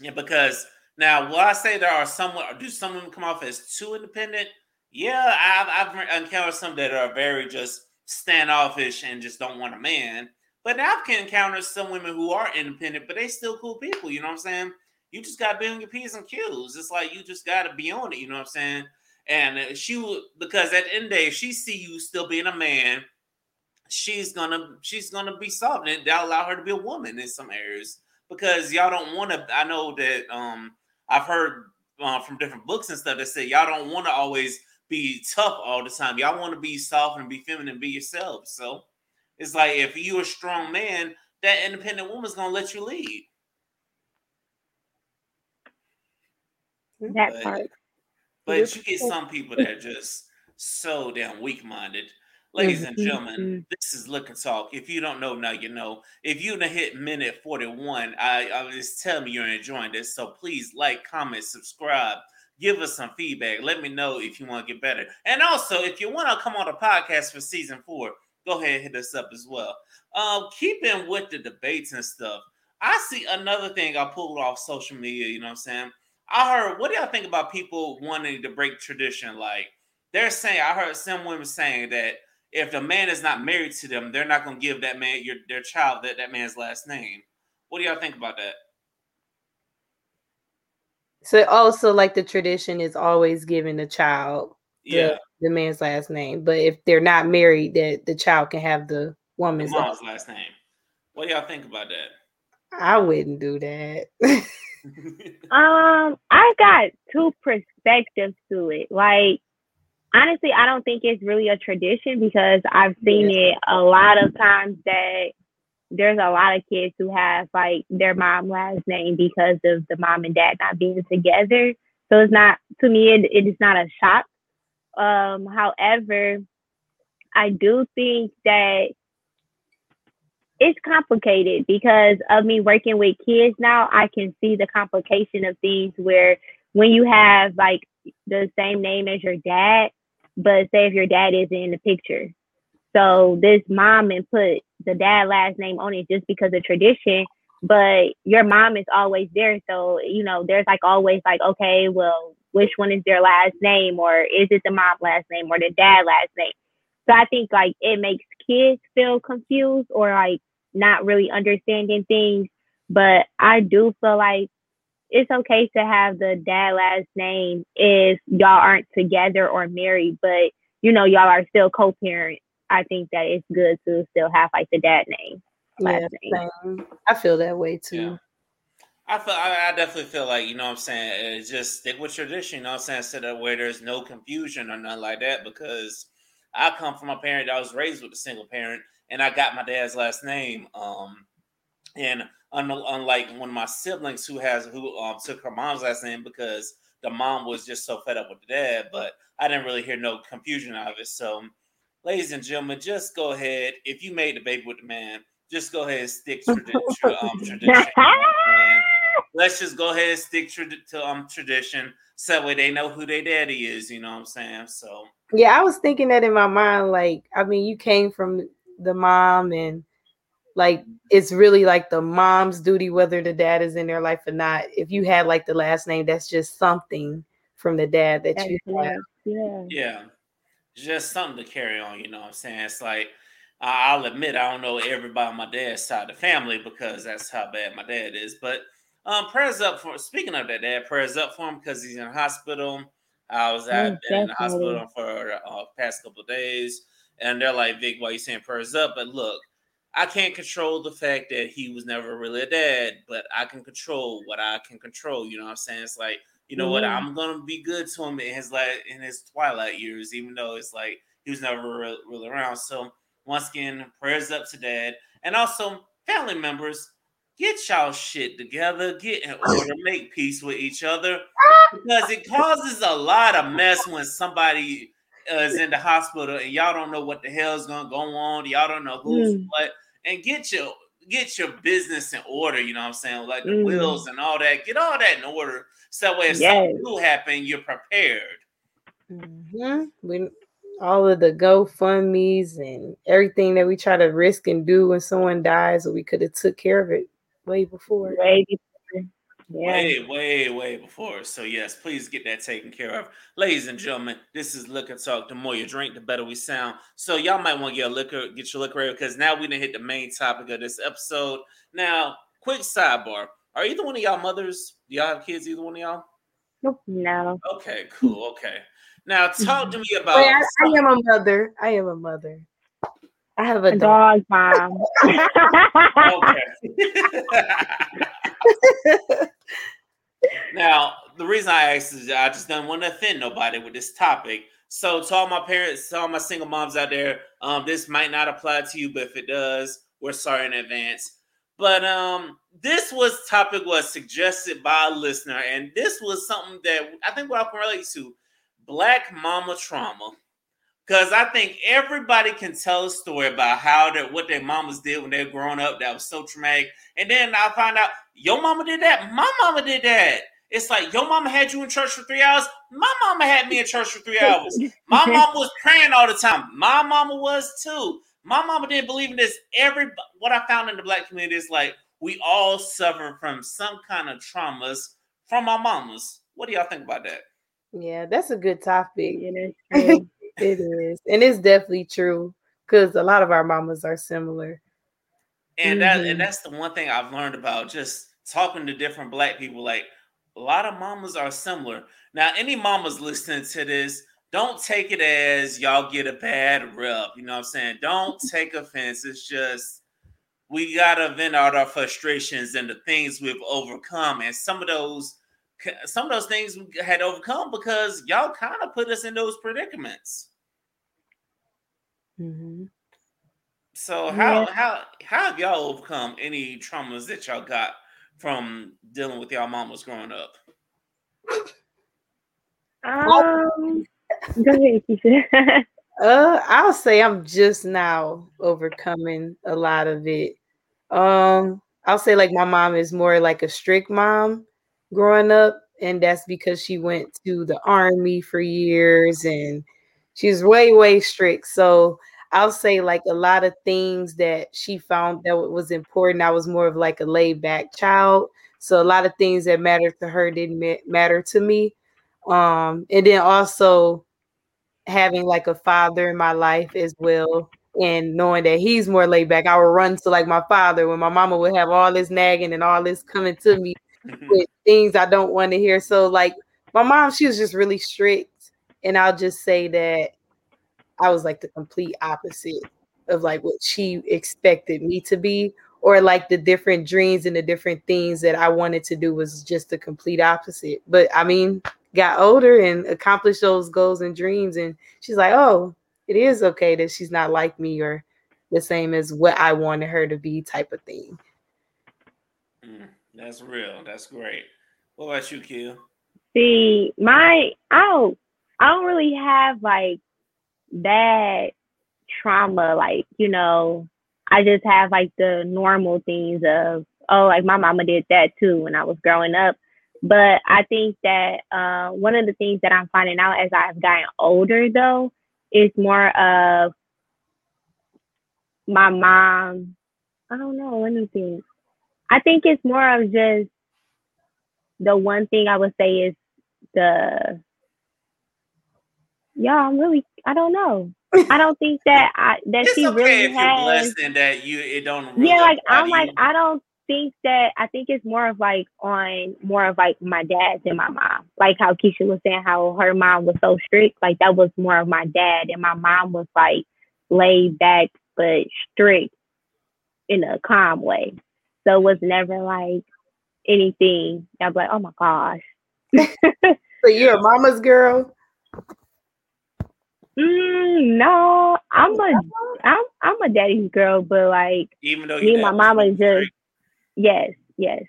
Yeah, because now, will I say there are some? Do some women come off as too independent? Yeah, I've, I've encountered some that are very just standoffish and just don't want a man. But now I've encountered some women who are independent, but they still cool people. You know what I'm saying? You just got to be on your P's and Q's. It's like you just got to be on it. You know what I'm saying? And uh, she would because at the end of the day, if she see you still being a man, she's gonna she's gonna be soft and that'll allow her to be a woman in some areas because y'all don't want to. I know that um I've heard uh, from different books and stuff that say y'all don't want to always be tough all the time. Y'all want to be soft and be feminine, be yourself. So it's like if you're a strong man, that independent woman's gonna let you lead. That but, part. But you get some people that are just so damn weak minded. Ladies and gentlemen, this is Liquor Talk. If you don't know now, you know. If you done hit minute 41, I, I was telling you you're enjoying this. So please like, comment, subscribe, give us some feedback. Let me know if you want to get better. And also, if you want to come on the podcast for season four, go ahead and hit us up as well. Um, keeping with the debates and stuff, I see another thing I pulled off social media. You know what I'm saying? I heard. What do y'all think about people wanting to break tradition? Like they're saying, I heard some women saying that if the man is not married to them, they're not going to give that man your their child that that man's last name. What do y'all think about that? So also like the tradition is always giving the child yeah. the, the man's last name. But if they're not married, that the child can have the woman's the mom's last name. What do y'all think about that? I wouldn't do that. um, I got two perspectives to it. Like, honestly, I don't think it's really a tradition because I've seen it a lot of times that there's a lot of kids who have like their mom last name because of the mom and dad not being together. So it's not to me it, it is not a shock um, however, I do think that it's complicated because of me working with kids now. I can see the complication of things where when you have like the same name as your dad, but say if your dad isn't in the picture. So this mom and put the dad last name on it just because of tradition, but your mom is always there. So, you know, there's like always like, okay, well, which one is their last name or is it the mom last name or the dad last name. So I think like it makes kids feel confused or like not really understanding things. But I do feel like it's okay to have the dad last name if y'all aren't together or married, but you know, y'all are still co parents. I think that it's good to still have like the dad name. yeah, name. I feel that way too. Yeah. I feel I, I, definitely feel like you know what I'm saying. It's just stick with tradition. You know what I'm saying. Instead of where there's no confusion or nothing like that. Because I come from a parent that was raised with a single parent, and I got my dad's last name. Um, and un- unlike one of my siblings who has who um, took her mom's last name because the mom was just so fed up with the dad, but I didn't really hear no confusion out of it. So, ladies and gentlemen, just go ahead. If you made the baby with the man, just go ahead and stick to um, tradition let's just go ahead and stick to, to um tradition so that way they know who their daddy is. You know what I'm saying? So yeah, I was thinking that in my mind. Like, I mean, you came from the mom, and like it's really like the mom's duty whether the dad is in their life or not. If you had like the last name, that's just something from the dad that you have. Yeah. Yeah. Just something to carry on, you know what I'm saying? It's like I'll admit I don't know everybody on my dad's side of the family because that's how bad my dad is. But um, prayers up for. Speaking of that, dad, prayers up for him because he's in hospital. I was at mm, in the hospital for uh, past couple days, and they're like, "Vic, why you saying prayers up?" But look, I can't control the fact that he was never really a dad, but I can control what I can control. You know what I'm saying? It's like, you know mm-hmm. what? I'm gonna be good to him in his like in his twilight years, even though it's like he was never really, really around. So once again, prayers up to dad, and also family members get y'all shit together, get in order, make peace with each other, because it causes a lot of mess when somebody uh, is in the hospital and y'all don't know what the hell's gonna go on. Y'all don't know who's mm. what, and get your get your business in order. You know what I'm saying? Like the mm. wills and all that. Get all that in order, so that way if yes. something do happen, you're prepared. Mm-hmm. We all of the GoFundmes and everything that we try to risk and do when someone dies, we could have took care of it way before. Way before. Yeah. Way, way, way before. So yes, please get that taken care of. Ladies and gentlemen, this is Liquor Talk. The more you drink, the better we sound. So y'all might want to get a liquor, get your liquor ready because now we didn't hit the main topic of this episode. Now, quick sidebar. Are either one of y'all mothers? Do y'all have kids? Either one of y'all? Nope. No. Okay, cool. Okay. Now talk to me about Wait, I, I am a mother. I am a mother. I have a, a dog, mom. now, the reason I asked is I just don't want to offend nobody with this topic. So, to all my parents, to all my single moms out there, um, this might not apply to you, but if it does, we're sorry in advance. But um, this was topic was suggested by a listener, and this was something that I think we all can relate to: black mama trauma. Because I think everybody can tell a story about how that what their mamas did when they were growing up that was so traumatic. And then I find out your mama did that, my mama did that. It's like your mama had you in church for three hours. My mama had me in church for three hours. My mama was praying all the time. My mama was too. My mama didn't believe in this. Every what I found in the black community is like we all suffer from some kind of traumas from our mamas. What do y'all think about that? Yeah, that's a good topic. it is, and it's definitely true because a lot of our mamas are similar. And that mm-hmm. and that's the one thing I've learned about just talking to different black people. Like a lot of mamas are similar. Now, any mamas listening to this, don't take it as y'all get a bad rep. You know what I'm saying? Don't take offense. It's just we gotta vent out our frustrations and the things we've overcome. And some of those some of those things we had overcome because y'all kind of put us in those predicaments. Mm-hmm. So how yeah. how how have y'all overcome any traumas that y'all got from dealing with y'all mamas growing up? Um, go ahead, uh, I'll say I'm just now overcoming a lot of it. Um, I'll say like my mom is more like a strict mom growing up, and that's because she went to the army for years and she's way, way strict. So I'll say like a lot of things that she found that was important. I was more of like a laid back child. So a lot of things that mattered to her didn't matter to me. Um, and then also having like a father in my life as well and knowing that he's more laid back, I would run to like my father when my mama would have all this nagging and all this coming to me. With things I don't want to hear. So like my mom, she was just really strict, and I'll just say that I was like the complete opposite of like what she expected me to be, or like the different dreams and the different things that I wanted to do was just the complete opposite. But I mean, got older and accomplished those goals and dreams, and she's like, oh, it is okay that she's not like me or the same as what I wanted her to be, type of thing. Mm. That's real. That's great. What about you, Kia? See, my I don't I don't really have like bad trauma. Like you know, I just have like the normal things of oh, like my mama did that too when I was growing up. But I think that uh, one of the things that I'm finding out as I've gotten older, though, is more of my mom. I don't know. Let me think. I think it's more of just the one thing I would say is the yeah, I'm really I don't know. I don't think that I that it's she okay really if has. You're blessed and that you it don't. Really yeah, like I'm you. like I don't think that I think it's more of like on more of like my dad than my mom. Like how Kesha was saying how her mom was so strict. Like that was more of my dad, and my mom was like laid back but strict in a calm way. So it was never like anything. I'd be like, oh my gosh. so you're a mama's girl? Mm, no, I'm a I'm I'm a daddy's girl, but like even though me and my mama just Yes, yes.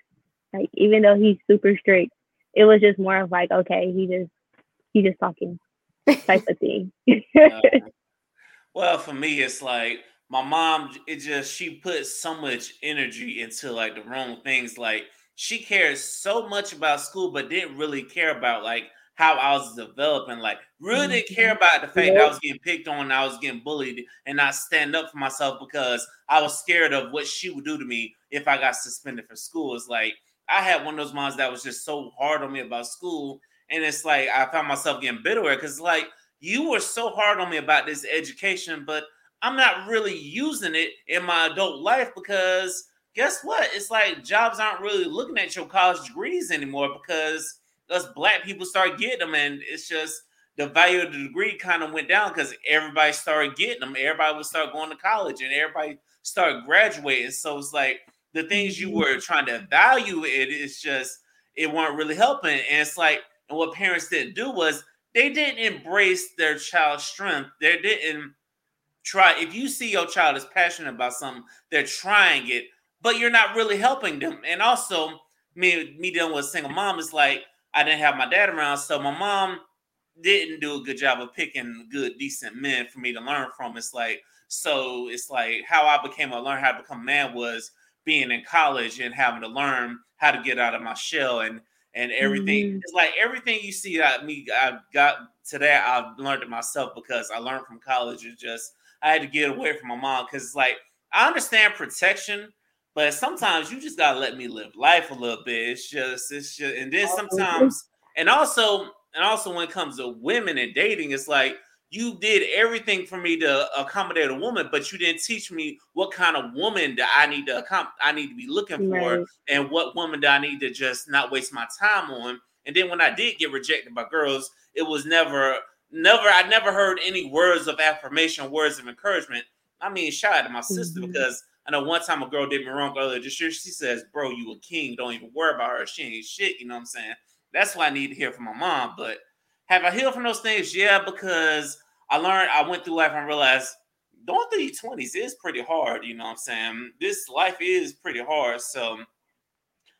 Like even though he's super strict, it was just more of like, okay, he just he just talking type of thing. uh, well, for me, it's like my mom. It just she put so much energy into like the wrong things. Like she cares so much about school, but didn't really care about like how I was developing. Like, really didn't care mm-hmm. about the fact that I was getting picked on, I was getting bullied, and not stand up for myself because I was scared of what she would do to me if I got suspended for school. It's like I had one of those moms that was just so hard on me about school, and it's like I found myself getting bitter because like you were so hard on me about this education, but I'm not really using it in my adult life because guess what? It's like jobs aren't really looking at your college degrees anymore because us black people start getting them, and it's just the value of the degree kind of went down because everybody started getting them. Everybody would start going to college, and everybody started graduating. So it's like the things you mm-hmm. were trying to value it, it is just it weren't really helping. And it's like, and what parents didn't do was they didn't embrace their child's strength. They didn't try. If you see your child is passionate about something, they're trying it, but you're not really helping them. And also, me me dealing with a single mom is like I didn't have my dad around, so my mom didn't do a good job of picking good, decent men for me to learn from. It's like so. It's like how I became a learn how to become a man was being in college and having to learn how to get out of my shell and and everything. Mm-hmm. It's like everything you see that me I got today. i've learned it myself because I learned from college. It's just I had to get away from my mom because it's like I understand protection but sometimes you just gotta let me live life a little bit. It's just, it's just, and then sometimes, and also, and also when it comes to women and dating, it's like you did everything for me to accommodate a woman, but you didn't teach me what kind of woman that I need to accom- I need to be looking for, right. and what woman do I need to just not waste my time on. And then when I did get rejected by girls, it was never, never, I never heard any words of affirmation, words of encouragement. I mean, shout out to my sister mm-hmm. because I know one time a girl did me wrong earlier this year. She says, Bro, you a king. Don't even worry about her. She ain't shit. You know what I'm saying? That's why I need to hear from my mom. But have I healed from those things? Yeah, because I learned, I went through life and realized going through your 20s is pretty hard. You know what I'm saying? This life is pretty hard. So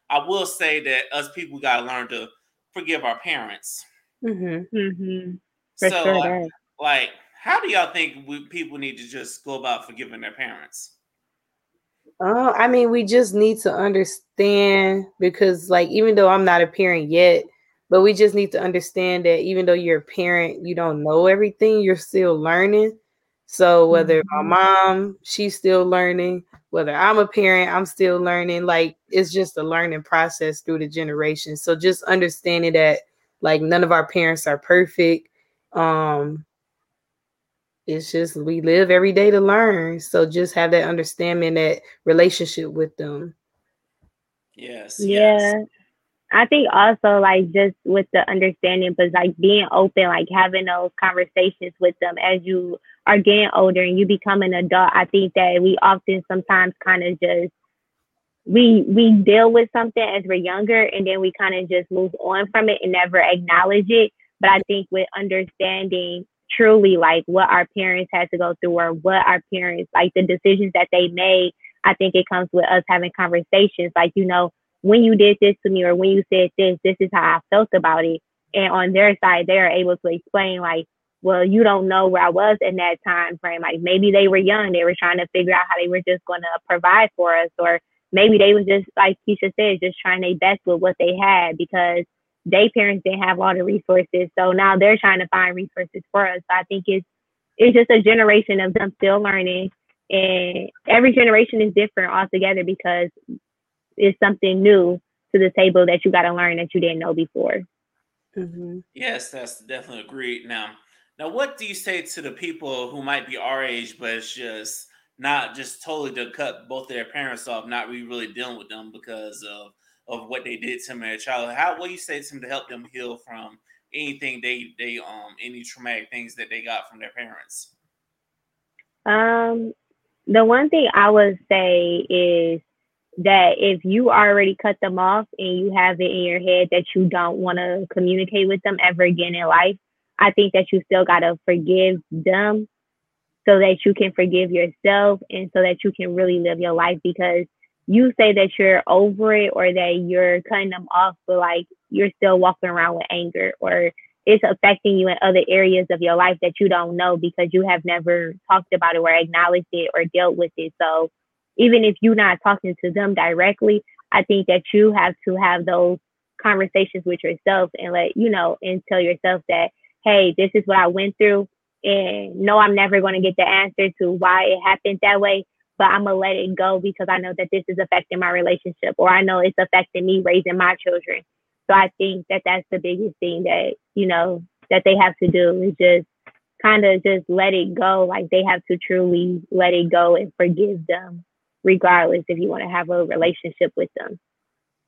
I will say that us people got to learn to forgive our parents. Mm-hmm. Mm-hmm. So, sure like, like, how do y'all think we, people need to just go about forgiving their parents? Uh, I mean, we just need to understand because, like, even though I'm not a parent yet, but we just need to understand that even though you're a parent, you don't know everything, you're still learning. So, whether mm-hmm. my mom, she's still learning, whether I'm a parent, I'm still learning. Like, it's just a learning process through the generations. So, just understanding that, like, none of our parents are perfect. Um, it's just we live every day to learn. So just have that understanding, that relationship with them. Yes. Yeah. Yes. I think also like just with the understanding, but like being open, like having those conversations with them as you are getting older and you become an adult. I think that we often sometimes kind of just we we deal with something as we're younger and then we kind of just move on from it and never acknowledge it. But I think with understanding truly like what our parents had to go through or what our parents like the decisions that they made i think it comes with us having conversations. Like you know when you did this to me or when you said this this is how i felt about it. And on their side they are able to explain like well you don't know where i was in that time frame like maybe they were young. They were trying to figure out how they were just going to provide for us. Or maybe they was just like keisha said just trying their best with what they had because they parents didn't have all the resources. So now they're trying to find resources for us. So I think it's it's just a generation of them still learning and every generation is different altogether because it's something new to the table that you got to learn that you didn't know before. Mm-hmm. Yes, that's definitely agreed. Now, now, what do you say to the people who might be our age, but it's just not just totally to cut both their parents off, not really, really dealing with them because of of what they did to them as a child. How what you say to them to help them heal from anything they they um any traumatic things that they got from their parents? Um, the one thing I would say is that if you already cut them off and you have it in your head that you don't want to communicate with them ever again in life, I think that you still got to forgive them so that you can forgive yourself and so that you can really live your life because you say that you're over it or that you're cutting them off, but like you're still walking around with anger or it's affecting you in other areas of your life that you don't know because you have never talked about it or acknowledged it or dealt with it. So even if you're not talking to them directly, I think that you have to have those conversations with yourself and let you know and tell yourself that, hey, this is what I went through. And no, I'm never going to get the answer to why it happened that way, but I'm to let it go because I know that this is affecting my relationship or I know it's affecting me raising my children. So I think that that's the biggest thing that, you know, that they have to do is just kind of just let it go. Like they have to truly let it go and forgive them, regardless if you want to have a relationship with them.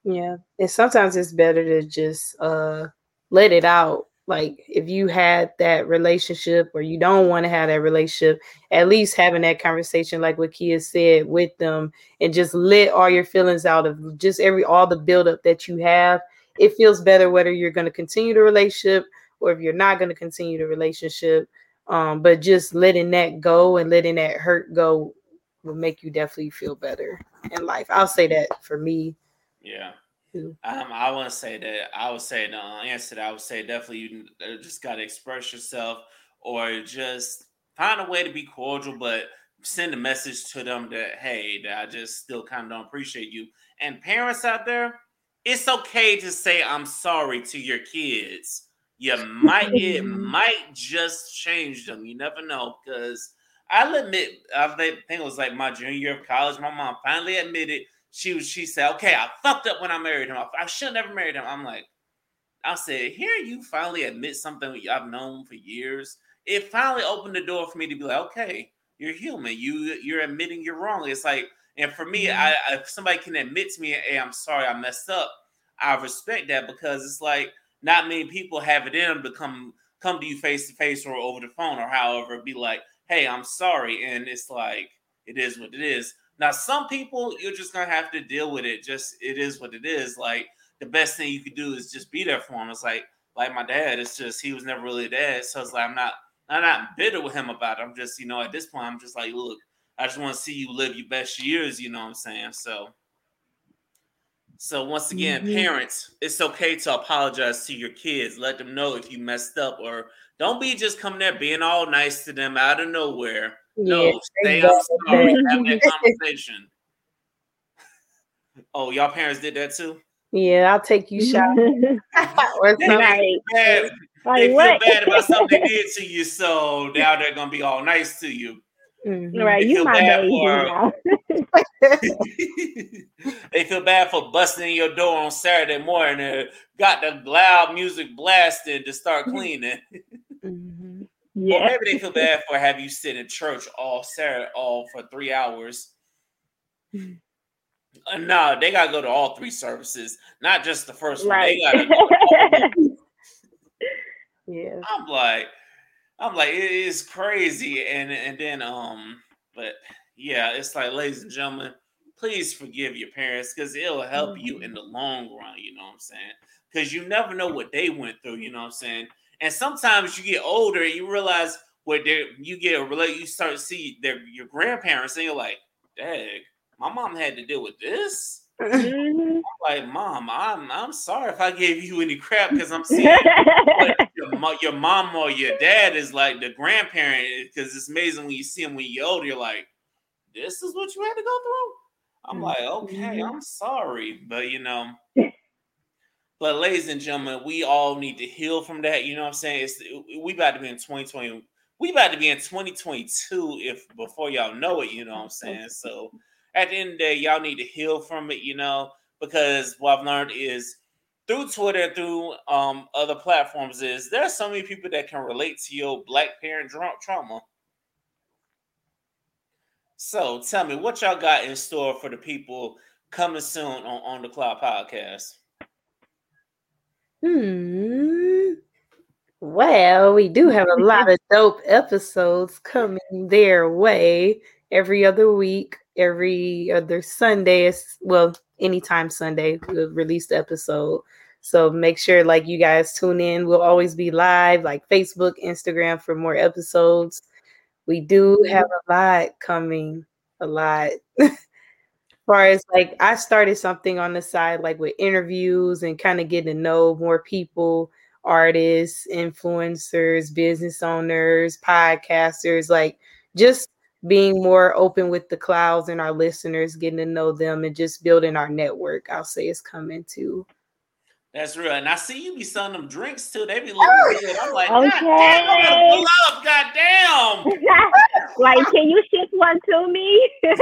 Yeah. And sometimes it's better to just uh let it out. Like if you had that relationship or you don't want to have that relationship, at least having that conversation, like what Kia said, with them and just let all your feelings out of just every all the buildup that you have. It feels better whether you're going to continue the relationship or if you're not going to continue the relationship. Um, but just letting that go and letting that hurt go will make you definitely feel better in life. I'll say that for me. Yeah. Um, I want to say that I would say the answer that I would say definitely you uh, just got to express yourself or just find a way to be cordial, but send a message to them that hey, that I just still kind of don't appreciate you. And parents out there, it's okay to say I'm sorry to your kids. You might it might just change them. You never know because I'll admit I think it was like my junior year of college. My mom finally admitted she was she said, okay, I fucked up when I married him. I should never married him. I'm like, I said, here you finally admit something I've known for years. It finally opened the door for me to be like, okay, you're human. You you're admitting you're wrong. It's like, and for me, mm-hmm. I if somebody can admit to me, hey, I'm sorry, I messed up. I respect that because it's like not many people have it in them to come come to you face to face or over the phone or however, be like, hey, I'm sorry. And it's like, it is what it is. Now, some people you're just gonna have to deal with it. Just it is what it is. Like the best thing you could do is just be there for him. It's like like my dad. It's just he was never really a dad, so it's like I'm not I'm not bitter with him about it. I'm just you know at this point I'm just like look, I just want to see you live your best years. You know what I'm saying? So. So once again, mm-hmm. parents, it's okay to apologize to your kids. Let them know if you messed up, or don't be just coming there being all nice to them out of nowhere no, yeah, stay I'm sorry. Have that conversation. oh, y'all parents did that too? Yeah, I'll take you shopping. or something. Bad. Like, they feel bad about something they did to you, so now they're gonna be all nice to you. Mm-hmm. Right, they you my baby. For, they feel bad for busting your door on Saturday morning got the loud music blasting to start cleaning. Mm-hmm. Yeah. Or maybe they feel bad for have you sit in church all Saturday, all for three hours. Uh, no, they gotta go to all three services, not just the first one. Right. They gotta go yeah. I'm like, I'm like, it is crazy. And and then um, but yeah, it's like, ladies and gentlemen, please forgive your parents because it'll help mm-hmm. you in the long run, you know what I'm saying? Because you never know what they went through, you know what I'm saying? And sometimes you get older and you realize where you get a relate, you start to see their your grandparents, and you're like, "Dang, my mom had to deal with this." Mm-hmm. like, "Mom, I'm I'm sorry if I gave you any crap because I'm seeing your, your mom or your dad is like the grandparent because it's amazing when you see them when you're older. You're like, this is what you had to go through." I'm like, okay, mm-hmm. I'm sorry, but you know, but ladies and gentlemen, we all need to heal from that. You know what I'm saying? It's we about to be in 2020. We about to be in 2022 if before y'all know it, you know what I'm saying? So at the end of the day, y'all need to heal from it, you know, because what I've learned is through Twitter, through um, other platforms, is there are so many people that can relate to your black parent trauma. So tell me what y'all got in store for the people coming soon on, on the Cloud Podcast. Hmm. Well, we do have a lot of dope episodes coming their way every other week, every other Sunday. Well, anytime Sunday, we'll release the episode. So make sure, like, you guys tune in. We'll always be live, like Facebook, Instagram, for more episodes. We do have a lot coming, a lot. far as like I started something on the side, like with interviews and kind of getting to know more people, artists, influencers, business owners, podcasters, like just being more open with the clouds and our listeners, getting to know them and just building our network, I'll say is coming to. That's real. And I see you be selling them drinks too. They be looking oh, good. I'm like, okay. God damn, I'm gonna pull up. God damn. like, can you ship one to me? them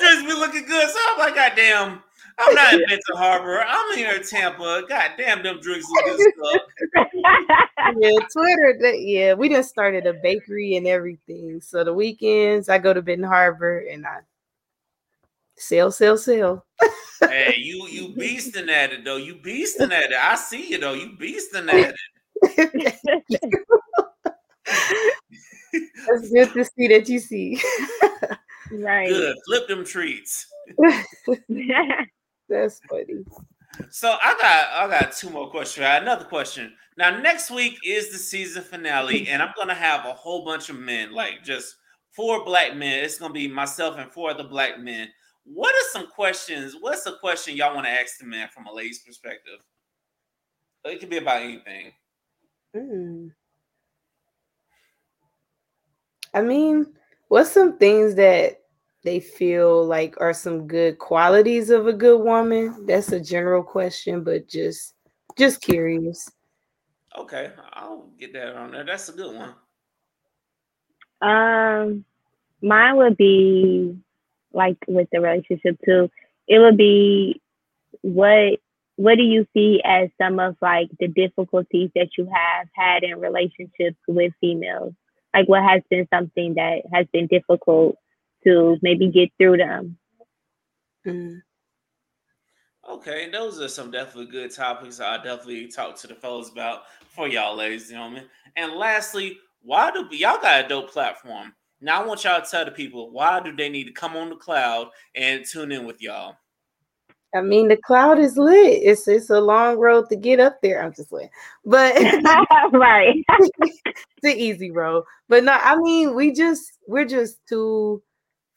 drinks be looking good. So I'm like, God damn. I'm not in Benton Harbor. I'm here in Tampa. God damn, them drinks look good yeah, Twitter. yeah, we just started a bakery and everything. So the weekends I go to Benton Harbor and I sell, sell, sell. hey, you you beasting at it though. You beasting at it. I see you though. You beasting at it. That's good to see that you see. right. Good. Flip them treats. That's funny. So I got I got two more questions. I another question. Now next week is the season finale, and I'm gonna have a whole bunch of men, like just four black men. It's gonna be myself and four other black men. What are some questions? What's the question y'all want to ask the man from a lady's perspective? It could be about anything. Mm. I mean, what's some things that they feel like are some good qualities of a good woman? That's a general question, but just just curious. Okay, I'll get that on there. That's a good one. Um, mine would be like with the relationship too. It would be what what do you see as some of like the difficulties that you have had in relationships with females? Like what has been something that has been difficult to maybe get through them. Mm. Okay, those are some definitely good topics I definitely talk to the fellas about for y'all, ladies and gentlemen. And lastly, why do y'all got a dope platform? Now I want y'all to tell the people why do they need to come on the cloud and tune in with y'all. I mean, the cloud is lit. It's it's a long road to get up there. I'm just saying, but right, it's an easy road. But no, I mean, we just we're just two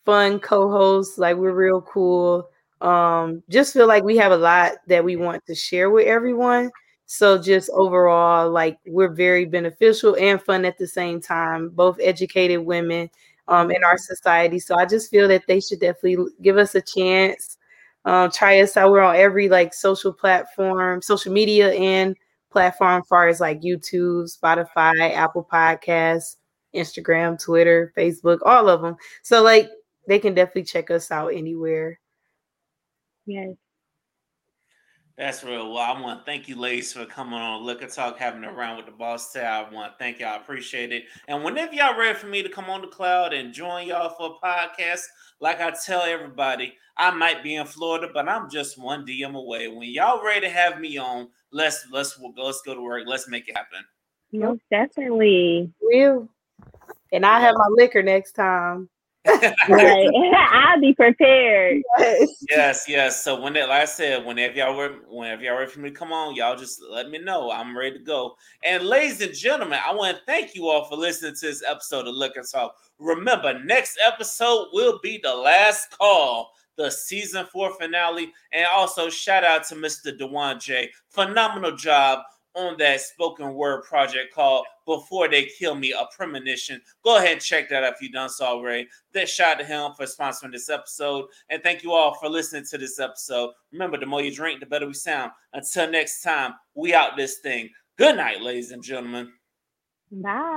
fun co-hosts. Like we're real cool. Um, just feel like we have a lot that we want to share with everyone. So just overall, like we're very beneficial and fun at the same time, both educated women um, in our society. So I just feel that they should definitely give us a chance. Um, try us out. We're on every like social platform, social media and platform, far as like YouTube, Spotify, Apple Podcasts, Instagram, Twitter, Facebook, all of them. So like they can definitely check us out anywhere. Yes. That's real. Well, I want to thank you, ladies, for coming on Liquor Talk, having a round with the boss today. I want to thank y'all. I appreciate it. And whenever y'all ready for me to come on the cloud and join y'all for a podcast, like I tell everybody, I might be in Florida, but I'm just one DM away. When y'all ready to have me on, let's let's let's go to work. Let's make it happen. Most definitely. Will. And I have my liquor next time right. I'll be prepared. Yes. yes, yes. So when that, like I said, whenever y'all were, whenever y'all ready for me to come on, y'all just let me know. I'm ready to go. And ladies and gentlemen, I want to thank you all for listening to this episode of Liquor Talk. Remember, next episode will be the last call the season four finale. And also shout out to Mr. Dejuan J. Phenomenal job on that spoken word project called Before They Kill Me, a premonition. Go ahead and check that out if you've done so already. That shout to him for sponsoring this episode. And thank you all for listening to this episode. Remember, the more you drink, the better we sound. Until next time, we out this thing. Good night, ladies and gentlemen. Bye.